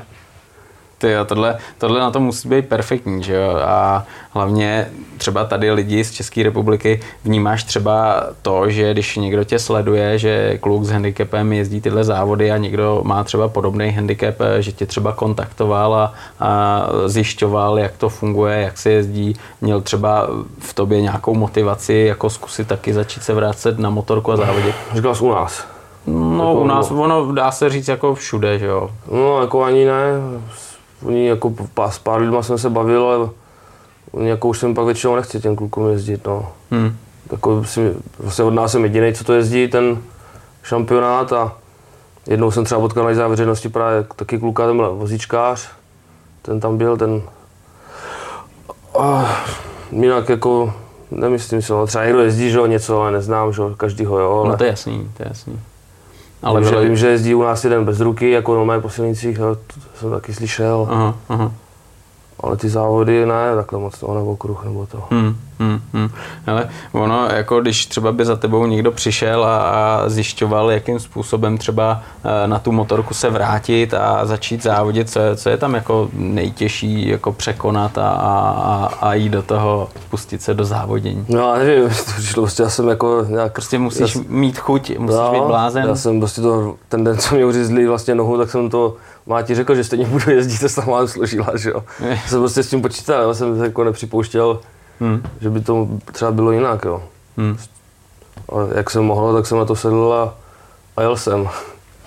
Ty jo, tohle, tohle na to musí být perfektní, že jo? A hlavně třeba tady lidi z České republiky vnímáš třeba to, že když někdo tě sleduje, že kluk s handicapem jezdí tyhle závody a někdo má třeba podobný handicap, že tě třeba kontaktoval a, a zjišťoval, jak to funguje, jak se jezdí, měl třeba v tobě nějakou motivaci, jako zkusit taky začít se vrátit na motorku a závodit. říkal jsi u nás. No u nás, ono dá se říct jako všude, že jo. No, jako ani ne. Oni jako pár, s pár lidma jsem se bavil, ale oni jako už jsem pak většinou nechci těm klukům jezdit, no. Hm. Jako si, vlastně od nás jsem jediný, co to jezdí, ten šampionát a jednou jsem třeba potkal na veřejnosti právě taky kluka, ten byl vozíčkář, ten tam byl, ten a jinak jako nemyslím si, no, třeba někdo jezdí, že jo, něco, ale neznám, že jo, každýho, jo, ale No to je jasný, to je jasný. Ale vím, že, vím, že jezdí u nás jeden bez ruky, jako normálně po silnicích, jo, to jsem taky slyšel. Aha, aha. Ale ty závody ne, takhle moc to, nebo kruh, nebo to. Hmm, hmm, hmm. Ale ono, jako když třeba by za tebou někdo přišel a, a zjišťoval, jakým způsobem třeba eh, na tu motorku se vrátit a začít závodit, co je, co je tam jako nejtěžší jako překonat a, a, a jít do toho, pustit se do závodění. No já nevím, to přišlo, prostě já jsem jako nějak... Prostě musíš já, mít chuť, musíš no, být blázen. Já jsem prostě to, ten den, co mě uřízli vlastně nohu, tak jsem to Máti řekl, že stejně budu jezdit, to mám složila, že jo. Je. Já jsem prostě s tím počítal, já jsem jako nepřipouštěl, Hmm. že by to třeba bylo jinak, jo. Hmm. Ale jak jsem mohl, tak jsem na to sedl a, a jel jsem.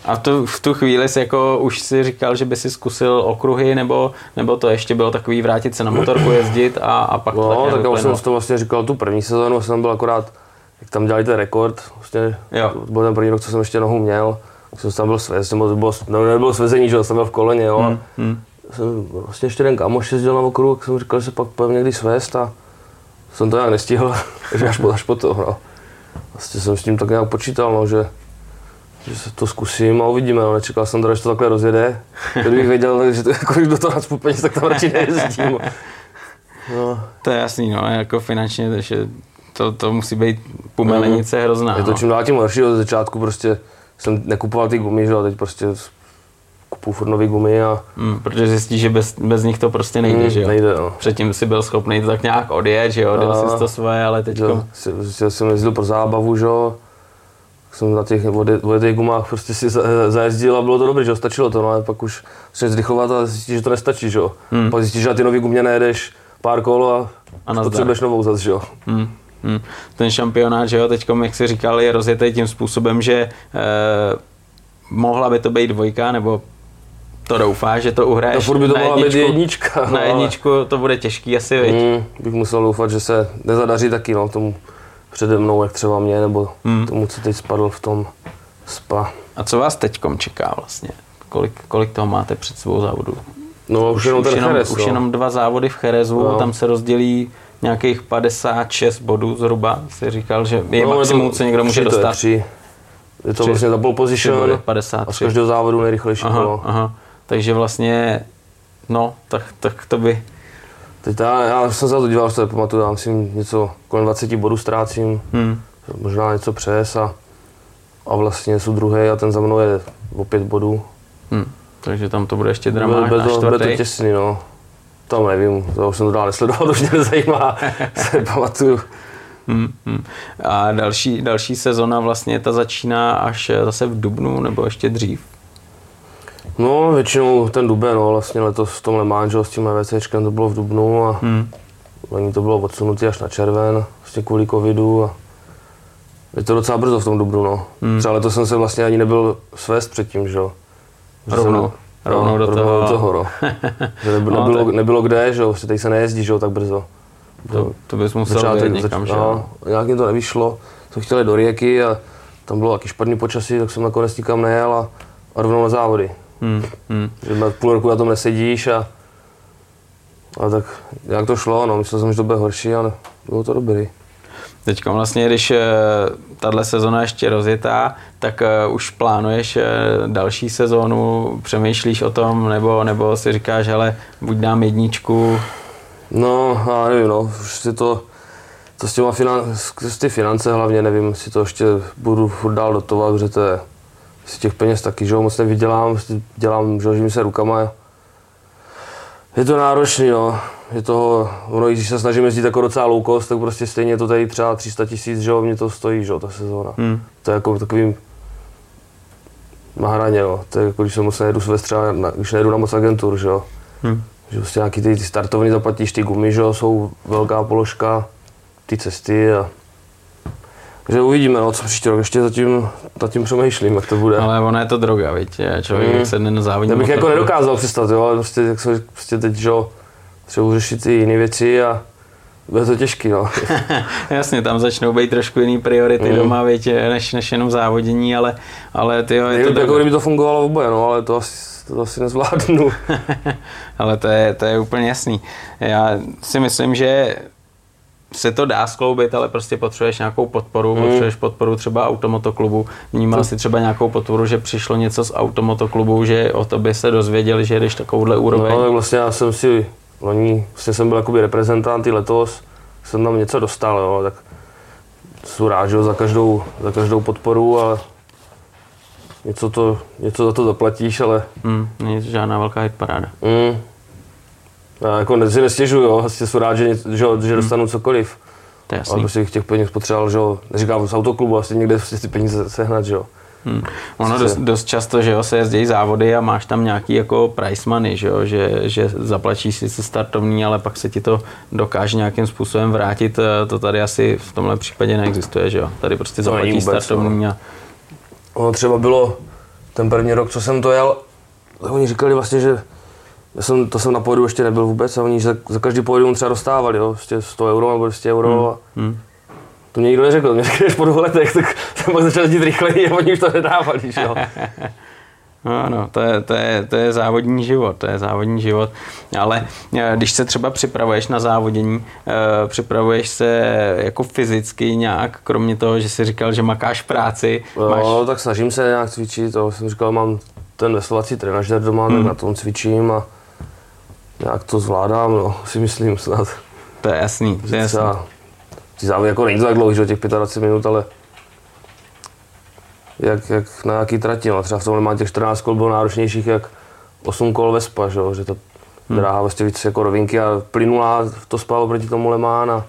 A tu, v tu chvíli jsi jako už si říkal, že by si zkusil okruhy, nebo, nebo to ještě bylo takový vrátit se na motorku jezdit a, a pak to No, nějak tak já už jsem to vlastně říkal tu první sezónu, jsem byl akorát, jak tam dělali ten rekord, vlastně, Jo. to byl ten první rok, co jsem ještě nohu měl, tak jsem tam byl nebo to bylo, no, nebylo svezení, že jsem byl v koleně, jo, Hmm, hmm. jsem vlastně ještě jeden kámoš jezdil na okruh, tak jsem říkal, že se pak pojďme někdy svést a jsem to nějak nestihl, takže až po, až po to, no. Vlastně jsem s tím tak nějak počítal, no, že, že se to zkusím a uvidíme, no. nečekal jsem teda, že to takhle rozjede. Kdybych věděl, že to, jako, když do toho nacpu peněz, tak tam radši nejezdím. No, To je jasný, no, jako finančně, takže to, to musí být pumelenice hrozná. je to no. čím dál tím horší, od začátku prostě jsem nekupoval ty gumy, že jo, teď prostě kupuju furt nový gumy a Mm, protože zjistíš, že bez, bez nich to prostě nejde, Mm, že jo? nejde, no. Předtím si byl schopný to tak nějak odjet, že jo, No. si to svoje, ale teď Jo, si- jsem jezdil pro zábavu, že jo. Tak jsem na těch vojetých gumách prostě si za- zajezdil a bylo to dobré, že jo, stačilo to, no ale pak už začneš zrychlovat a zjistíš, že to nestačí, že jo. Hmm. Pak zjistíš, že na ty nový gumě nejedeš pár kol a, A potřebuješ novou zas, že jo. Hmm. Hmm. Ten šampionát, že jo, teď, jak jsi říkal, je rozjetý tím způsobem, že eh, mohla by to být dvojka, nebo to doufáš, že to uhraješ To furt by to mohla být jednička. no, na ale- jedničku to bude těžký asi, viď? Hmm, bych musel doufat, že se nezadaří taky, no, tomu přede mnou, jak třeba mě, nebo Hmm. tomu, co teď spadl v tom spa. A co vás teďkom čeká vlastně? Kolik, kolik toho máte před svou závodu? No, už, jenom ten jenom, Jerez, už no. jenom dva závody v Cherezu, No. tam se rozdělí nějakých 56 bodů zhruba. Jsi říkal, že je No, maximum, to co někdo může tři, to je dostat. tři. Je to Tři. vlastně za pole Tři body, position a z 53. každého závodu nejrychlejší Aha, kolo. aha. Takže vlastně, no, tak, tak to by, Teď já, já jsem se na to díval, že to nepamatuju, já myslím něco kolem 20 bodů ztrácím, hm, možná něco přes a, a vlastně jsou druhý a ten za mnou je o 5 bodů. hm. takže tam to bude ještě dramáž bude, na to, bude to těsný, no. Tam nevím, to už jsem to dál nesledoval, to už mě nezajímá, se nepamatuju. Hm, hm. A další, další sezona vlastně ta začíná až zase v Dubnu nebo ještě dřív. No, většinou ten duben, no, vlastně letos v tom Le Mans, že jo, s tím VCčkem to bylo v Dubnu a Hm. loni to bylo odsunutý až na červen, vlastně kvůli covidu a Je to docela brzo v tom Dubnu, no. Hmm. Třeba letos jsem se vlastně ani nebyl svést předtím, že jo. Že Rovnou. Rovnou do rovnou toho. do toho no. že nebylo, No, nebylo, tak- nebylo kde, že jo, prostě teď se nejezdí, že jo, tak brzo. To, to bys musel vyjet někam, že jo? no, nějak mi to nevyšlo, jsem chtěl do Rijeky a tam bylo taky špatný počasí, tak jsem nakonec nikam nejel a, a rovnou na závody. Hmm, hmm. Že na půl roku na tom nesedíš a, a tak jak to šlo, no, myslel jsem, že to bude horší, ale bylo to dobrý. Teď vlastně, když eh, tahle sezona ještě rozjetá, tak eh, už plánuješ eh, další sezónu, přemýšlíš o tom, nebo, nebo si říkáš, hele, buď dám jedničku, No, já nevím, no, už si to, to s těma finan, s ty finance hlavně, nevím, jestli to ještě budu furt dál dotovat, protože to je, z těch peněz taky, že jo, moc nevydělám, dělám, že se rukama. Je to náročný, no, je toho, ono, když se snažím jezdit jako docela low cost, tak prostě stejně to tady třeba 300 tisíc, že jo, mě to stojí, že jo, ta sezóna. Hmm. To je jako takovým na hraně, no. To je jako, když se moc nejedu svést třeba, na, když nejedu na moc agentur, že jo. Hmm. Že prostě nějaký ty, ty startovny zaplatíš, ty gumy, že jo, jsou velká položka, ty cesty a... Takže uvidíme, no, co příští rok, ještě zatím, zatím přemýšlím, jak to bude. ale ona je to droga, viď? Člověk, jak se na závodní Já bych jako nedokázal představit, jo, ale prostě, jak se, prostě teď, že třeba řešit ty jiné věci a bude to těžký, no. Jasně, tam začnou být trošku jiný priority Hmm. doma, viď, než, než jenom závodění, ale, ale ty jo, je to jako kdyby to fungovalo oboje, no, ale to asi, to asi nezvládnu. Ale to je, to je úplně jasný. Já si myslím, že se to dá skloubit, ale prostě potřebuješ nějakou podporu, Hmm. potřebuješ podporu třeba automotoklubu. Vnímal si třeba nějakou podporu, že přišlo něco z automotoklubu, že o tobě se dozvěděli, že jdeš takovouhle úroveň. No, tak vlastně já jsem si loni, vlastně jsem byl jakoby reprezentant i letos, jsem tam něco dostal, jo, tak jsem rád, že jo, za každou, za každou podporu, ale něco, to, něco za to zaplatíš, ale Hmm, není to žádná velká hitparáda. mm, já jako si nestěžuju, jo, vlastně jsem rád, že, že, že dostanu cokoliv. To je Ale jasný. prostě těch peněz potřeboval, že jo, neříkám z autoklubu, vlastně někde prostě ty peníze sehnat, že jo. Hmm. Ono Sice- dost, dost, často, že jo, se jezdí závody a máš tam nějaký jako price money, že jo, že, že zaplatíš si startovní, ale pak se ti to dokáže nějakým způsobem vrátit. Eh, To tady asi v tomhle případě neexistuje, že jo. Tady prostě zaplatíš no. startovní a Ono třeba bylo ten první rok, co jsem to jel, oni říkali vlastně, že já jsem, to jsem na pódiu ještě nebyl vůbec a oni za, za každý pódium třeba dostávali, jo, prostě 100 euro nebo 200 euro. Hmm. hmm. To mě nikdo neřekl, mě řekli, až po dvou letech, tak jsem pak začal jezdit rychleji a oni už to nedávali, že jo. No, no, to je, to, je, to je závodní život, to je závodní život. Ale eh, když se třeba připravuješ na závodění, eh, připravuješ se jako fyzicky nějak, kromě toho, že jsi říkal, že makáš práci, máš, No, tak snažím se nějak cvičit, to jsem říkal, mám ten veslovací trenažer doma, hmm. tak na tom cvičím a nějak to zvládám, no, si myslím snad. to je jasný, to je jasný. ty závody jako není to tak dlouhý, že těch 25 minut, ale jak, jak na nějaký trati, no. třeba v tomhle má těch 14 kol bylo náročnějších jak 8 kol Vespa, že, jo, že ta Hmm. dráha vlastně víc jako rovinky a plynulá to spalo proti tomu Le Mans a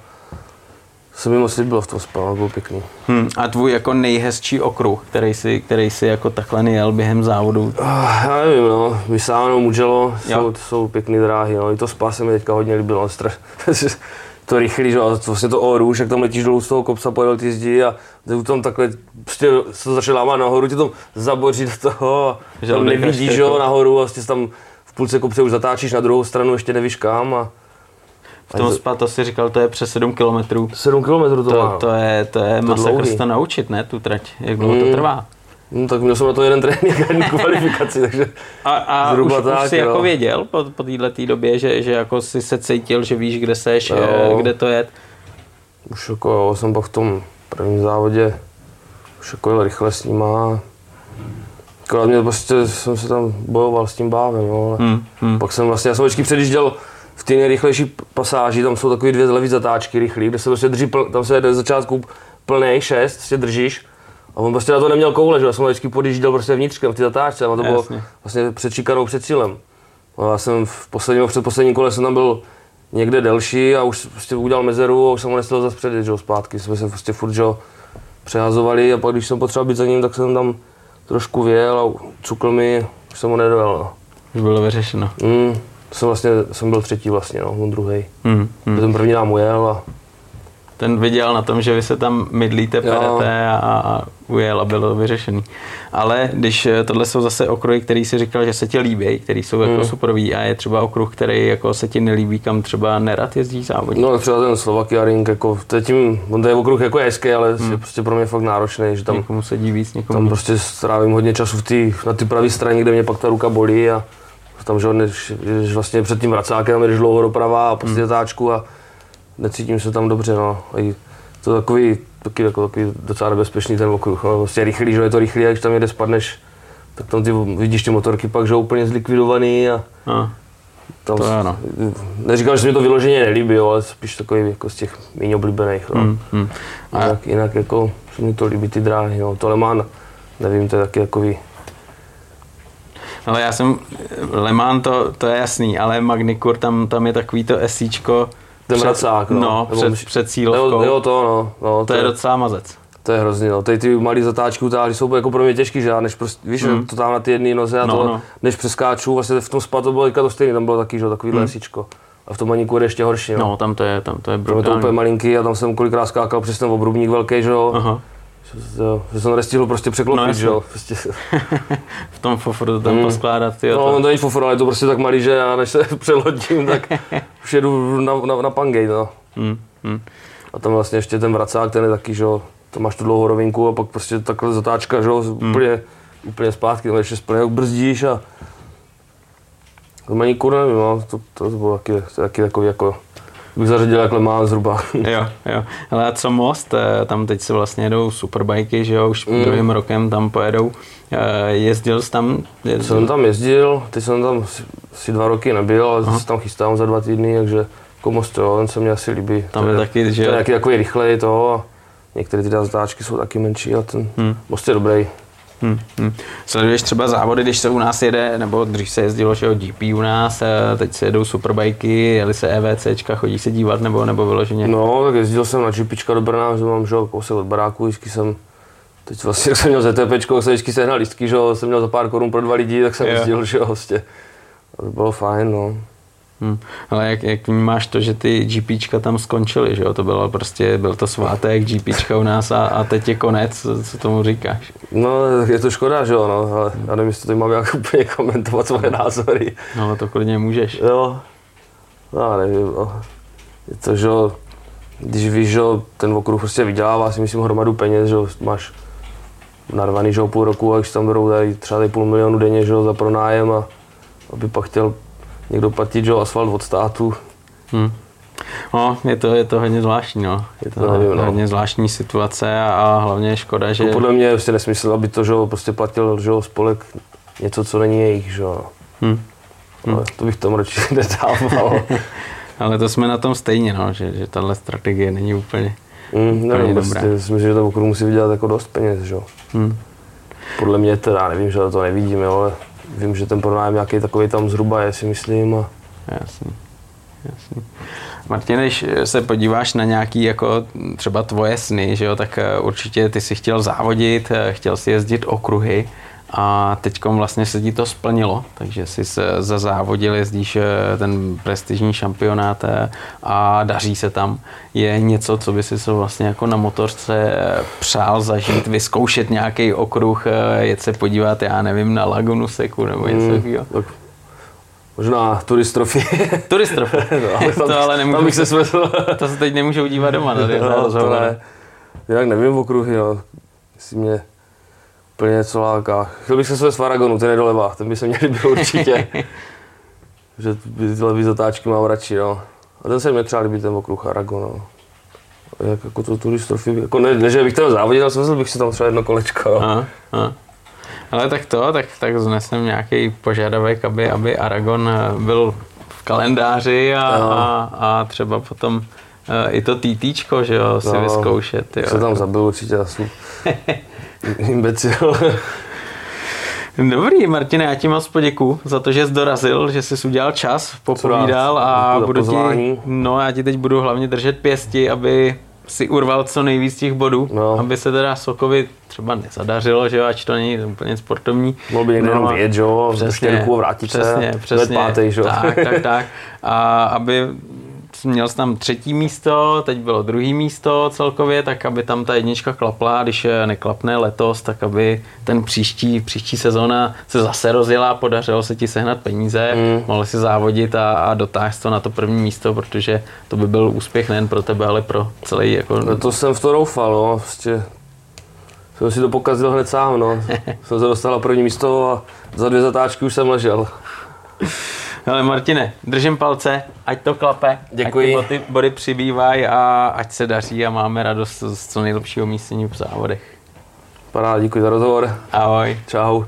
se mi moc líbilo v tom spalo, bylo pěkný. Hmm, a tvůj jako nejhezčí okruh, který si, který si jako takhle nejel během závodu, Ah, Já nevím, no, Visano, Mugello, jsou, jsou pěkné dráhy, no, i to Spa se mi teďka hodně líbilo, to rychlý, že a to vlastně to Oruš, jak tam letíš dolů z toho kopca, pojel ty zdi a ty tam takhle, prostě se to začne lámat nahoru, tě to zaboří do toho a Že tam nevidíš, že jako- jo, nahoru a vlastně tam v půlce kopce už zatáčíš na druhou stranu, ještě nevíš kam a v tom spa, to si říkal, to je přes 7 kilometrů. 7 km to, má. To, to je, to je masakr dlouhý. se to naučit, ne, tu trať, jak dlouho to Mm. trvá. No, tak měl jsem na to jeden trénink a jednu kvalifikaci, takže A, a Zhruba už, tak, už jsi jako věděl po, po této době, že, že jako jsi se cítil, že víš, kde seš, Jo. eh, kde to je. Už jako jo, jsem pak v tom prvním závodě už jako jel rychle s nima. Akorát mě prostě jsem se tam bojoval s tím bávem, jo, ale Hmm, hmm. pak jsem vlastně, já jsem vždycky předjížděl v té nejrychlejší pasáži, tam jsou takové dvě levý zatáčky rychlý, kde se prostě drží, pl, tam se jede z začátku plný šest, si držíš. A on prostě na to neměl koule, že já jsem vždycky podjížděl prostě vnitřkem v té zatáčce, a to bylo Jasně. vlastně před šikanou, před cílem. A já jsem v posledním, před posledním kole jsem tam byl někde delší a už prostě udělal mezeru a už jsem ho nesl zase předjet, že jo, zpátky. Jsme se prostě furt, že přehazovali a pak když jsem potřeboval být za ním, tak jsem tam trošku věl a cukl mi, už jsem ho nedojel, no. Už bylo vyřešeno. Mm, jsem vlastně, jsem byl třetí vlastně, no, on druhý. Hmm, hmm. Ten první nám ujel a ten viděl na tom, že vy se tam mydlíte, perete a, a ujel a bylo vyřešený. Ale když eh, tohle jsou zase okruhy, který si říkal, že se ti líbí, který jsou jako hmm. superví a je třeba okruh, který jako se ti nelíbí, kam třeba nerad jezdí závodník. No třeba ten Slovakia Ring, jako to je tím, on to je okruh jako hezký, ale hmm. je prostě pro mě fakt náročný, že tam, někomu sedí víc, někomu tam prostě strávím hodně času v tý, na ty pravé straně, kde mě pak ta ruka bolí a tam, že než, než vlastně před tím vracákem jdeš dlouho doprava a prostě hmm. táčku a necítím se tam dobře, no. A to je takový, taky, jako, takový docela nebezpečný ten okruh, no. prostě rychlý, že je to rychlý, a když tam jede spadneš, tak tam ty vidíš ty motorky pak, že úplně zlikvidovaný a, a tam, to ano. Neříkám, že se mi to vyloženě nelíbí, ale spíš takový jako z těch méně oblíbených. No. Mm, mm. A jinak, jinak, jako se mi to líbí ty dráhy, no. to Lemán, nevím, to je taky takový ale já jsem, Le Mans to, to je jasný, ale Magnikur, tam, tam je takový to esíčko, ten před, mracák, no. no před, před cílovkou. Jo, to, no. no to, to je, docela mazec. To je hrozný, no. Tady ty malé zatáčky utáhly jsou jako pro mě těžký, že já než prostě, víš, mm. to tam na ty jedné noze a no, to, no. než přeskáču, vlastně v tom spadu to bylo to stejné, tam bylo taky, že takový mm. lesíčko. A v tom maníku je ještě horší, no. no. tam to je, tam to je brutální. Tam je to úplně malinký a tam jsem kolikrát skákal přes ten obrubník velký, že jo. Aha. Jo, že jsem nestihl prostě překlopit, no, že jo. Prostě. v tom fofru to tam mm. poskládat, ty. No, to... to není fofru, ale je to prostě tak malý, že já než se přelodím, tak už jedu na, na, na Pangej, no. Mm. Mm. A tam vlastně ještě ten vracák, ten je taky, že jo, to máš tu dlouhou rovinku a pak prostě takhle zatáčka, že jo, mm. úplně, úplně zpátky, tam ještě splně brzdíš a to mají kurva, no, to, to, to bylo taky, taky takový jako bych zařadil jakhle má zhruba. jo, jo. Ale a co most? Eh, tam teď se vlastně jedou superbajky, že jo, už mm. druhým rokem tam pojedou. Eh, jezdil jsi tam? Jezdil? Jsem tam jezdil, teď jsem tam si dva roky nebyl, ale Aha. se tam chystám za dva týdny, takže jako most, jo, ten se mi asi líbí. Tam je, je taky, že... To je takový rychlej to a některé ty zatáčky jsou taky menší a ten hmm. most je dobrý. Hmm, hmm. Sleduješ třeba závody, když se u nás jede, nebo dřív se jezdilo, že GP u nás, teď se jedou superbajky, jeli se EVCčka, chodí se dívat nebo, nebo vyloženě? No, tak jezdil jsem na GPčka do Brna, že mám že kousek od baráku, vždycky jsem Teď vlastně, jak jsem měl ZTP, jsem vždycky sehnal listky, že jsem měl za pár korun pro dva lidi, tak jsem jezdil, že jo, vlastně. To bylo fajn, no. Hmm. Ale jak, jak vnímáš to, že ty GPčka tam skončily, že jo? To bylo prostě, byl to svátek GPčka u nás a, a teď je konec, co tomu říkáš? No, je to škoda, že jo, no, ale já nevím, jestli to mám jak úplně komentovat svoje názory. No, ale to klidně můžeš. Jo, no, nevím, no. Je to, že jo, když víš, že ten okruh prostě vydělává si myslím hromadu peněz, že máš narvaný, že půl roku a když tam berou tady třeba tady půl milionu denně, že za pronájem a aby pak chtěl někdo platit že asfalt od státu. Hmm. No, je to, je to hodně zvláštní, no. Je to no, nevím, no. hodně zvláštní situace a, a hlavně je škoda, že... No, podle mě je prostě nesmysl, aby to, že prostě platil že spolek něco, co není jejich, že hmm. Hmm. Ale to bych tam radši nedával. Ale to jsme na tom stejně, no, že, že tahle strategie není úplně, mm, nevím, úplně prostě, dobrá. Myslím, že to okruh musí vydělat jako dost peněz, že? Hmm. Podle mě teda, nevím, že to nevidím, jo, ale vím, že ten pronájem nějaký takový tam zhruba je, si myslím. A... Jasný. Jasný. Martin, když se podíváš na nějaký jako třeba tvoje sny, že jo, tak eh, určitě ty si chtěl závodit, eh, chtěl si jezdit okruhy a teď vlastně se ti to splnilo, takže si se za závodil, jezdíš eh, ten prestižní šampionát eh, a daří se tam. Je něco, co by si se vlastně jako na motorce eh, přál zažít, vyzkoušet nějaký okruh, jet se podívat, já nevím, na Lagunu Seku nebo něco hmm, takového? Tak možná turistrofy. Turistrofy? no, ale to ale nemůžu, bych se svezl. to se teď nemůžu udívat doma. Tady no, to ne. Jinak nevím okruhy, jo. Jestli mě úplně něco láká. Chtěl bych se své Faragonu, ten je doleva, ten by se měl líbit určitě. že ty levý zatáčky mám radši, no. A ten se mi třeba líbí ten okruh Aragon, no. Jak jako to turistrofi, jako ne, ne, že bych tam závodil, ale jsem bych si tam třeba jedno kolečko. Aha, aha. Ale tak to, tak, tak znesem nějaký požadavek, aby, aby Aragon eh, byl v kalendáři a, a, a třeba potom uh, i to TTčko, že jo, si no, vyzkoušet. Jo. Se tam zabil určitě asi. imbecil. Dobrý, Martine, já ti moc poděku za to, že jsi dorazil, že jsi udělal čas, popovídal a budu ti, no já ti teď budu hlavně držet pěsti, aby si urval co nejvíc těch bodů, no. aby se teda Sokovi třeba nezadařilo, že jo, ať to není úplně sportovní. Mohl by někdo no, jenom vyjet, že jo, přesně, vrátit přesně, se, přesně, pátej, že jo. Tak, tak, tak. A aby měl jsi tam třetí místo, teď bylo druhý místo celkově, tak aby tam ta jednička klapla, když neklapne letos, tak aby ten příští, příští sezóna se zase rozjela, podařilo se ti sehnat peníze, mm. mohl si závodit a, a dotáhnout to na to první místo, protože to by byl úspěch nejen pro tebe, ale pro celý jako... No to jsem v to doufal, no, prostě jsem si to pokazil hned sám, no. jsem se dostal na první místo a za dvě zatáčky už jsem ležel. Hele Martine, držím palce, ať to klape, Děkuji. ať ty body, body přibývají a ať se daří a máme radost z co nejlepšího místění v závodech. Paráda, děkuji za rozhovor. Ahoj. Čau.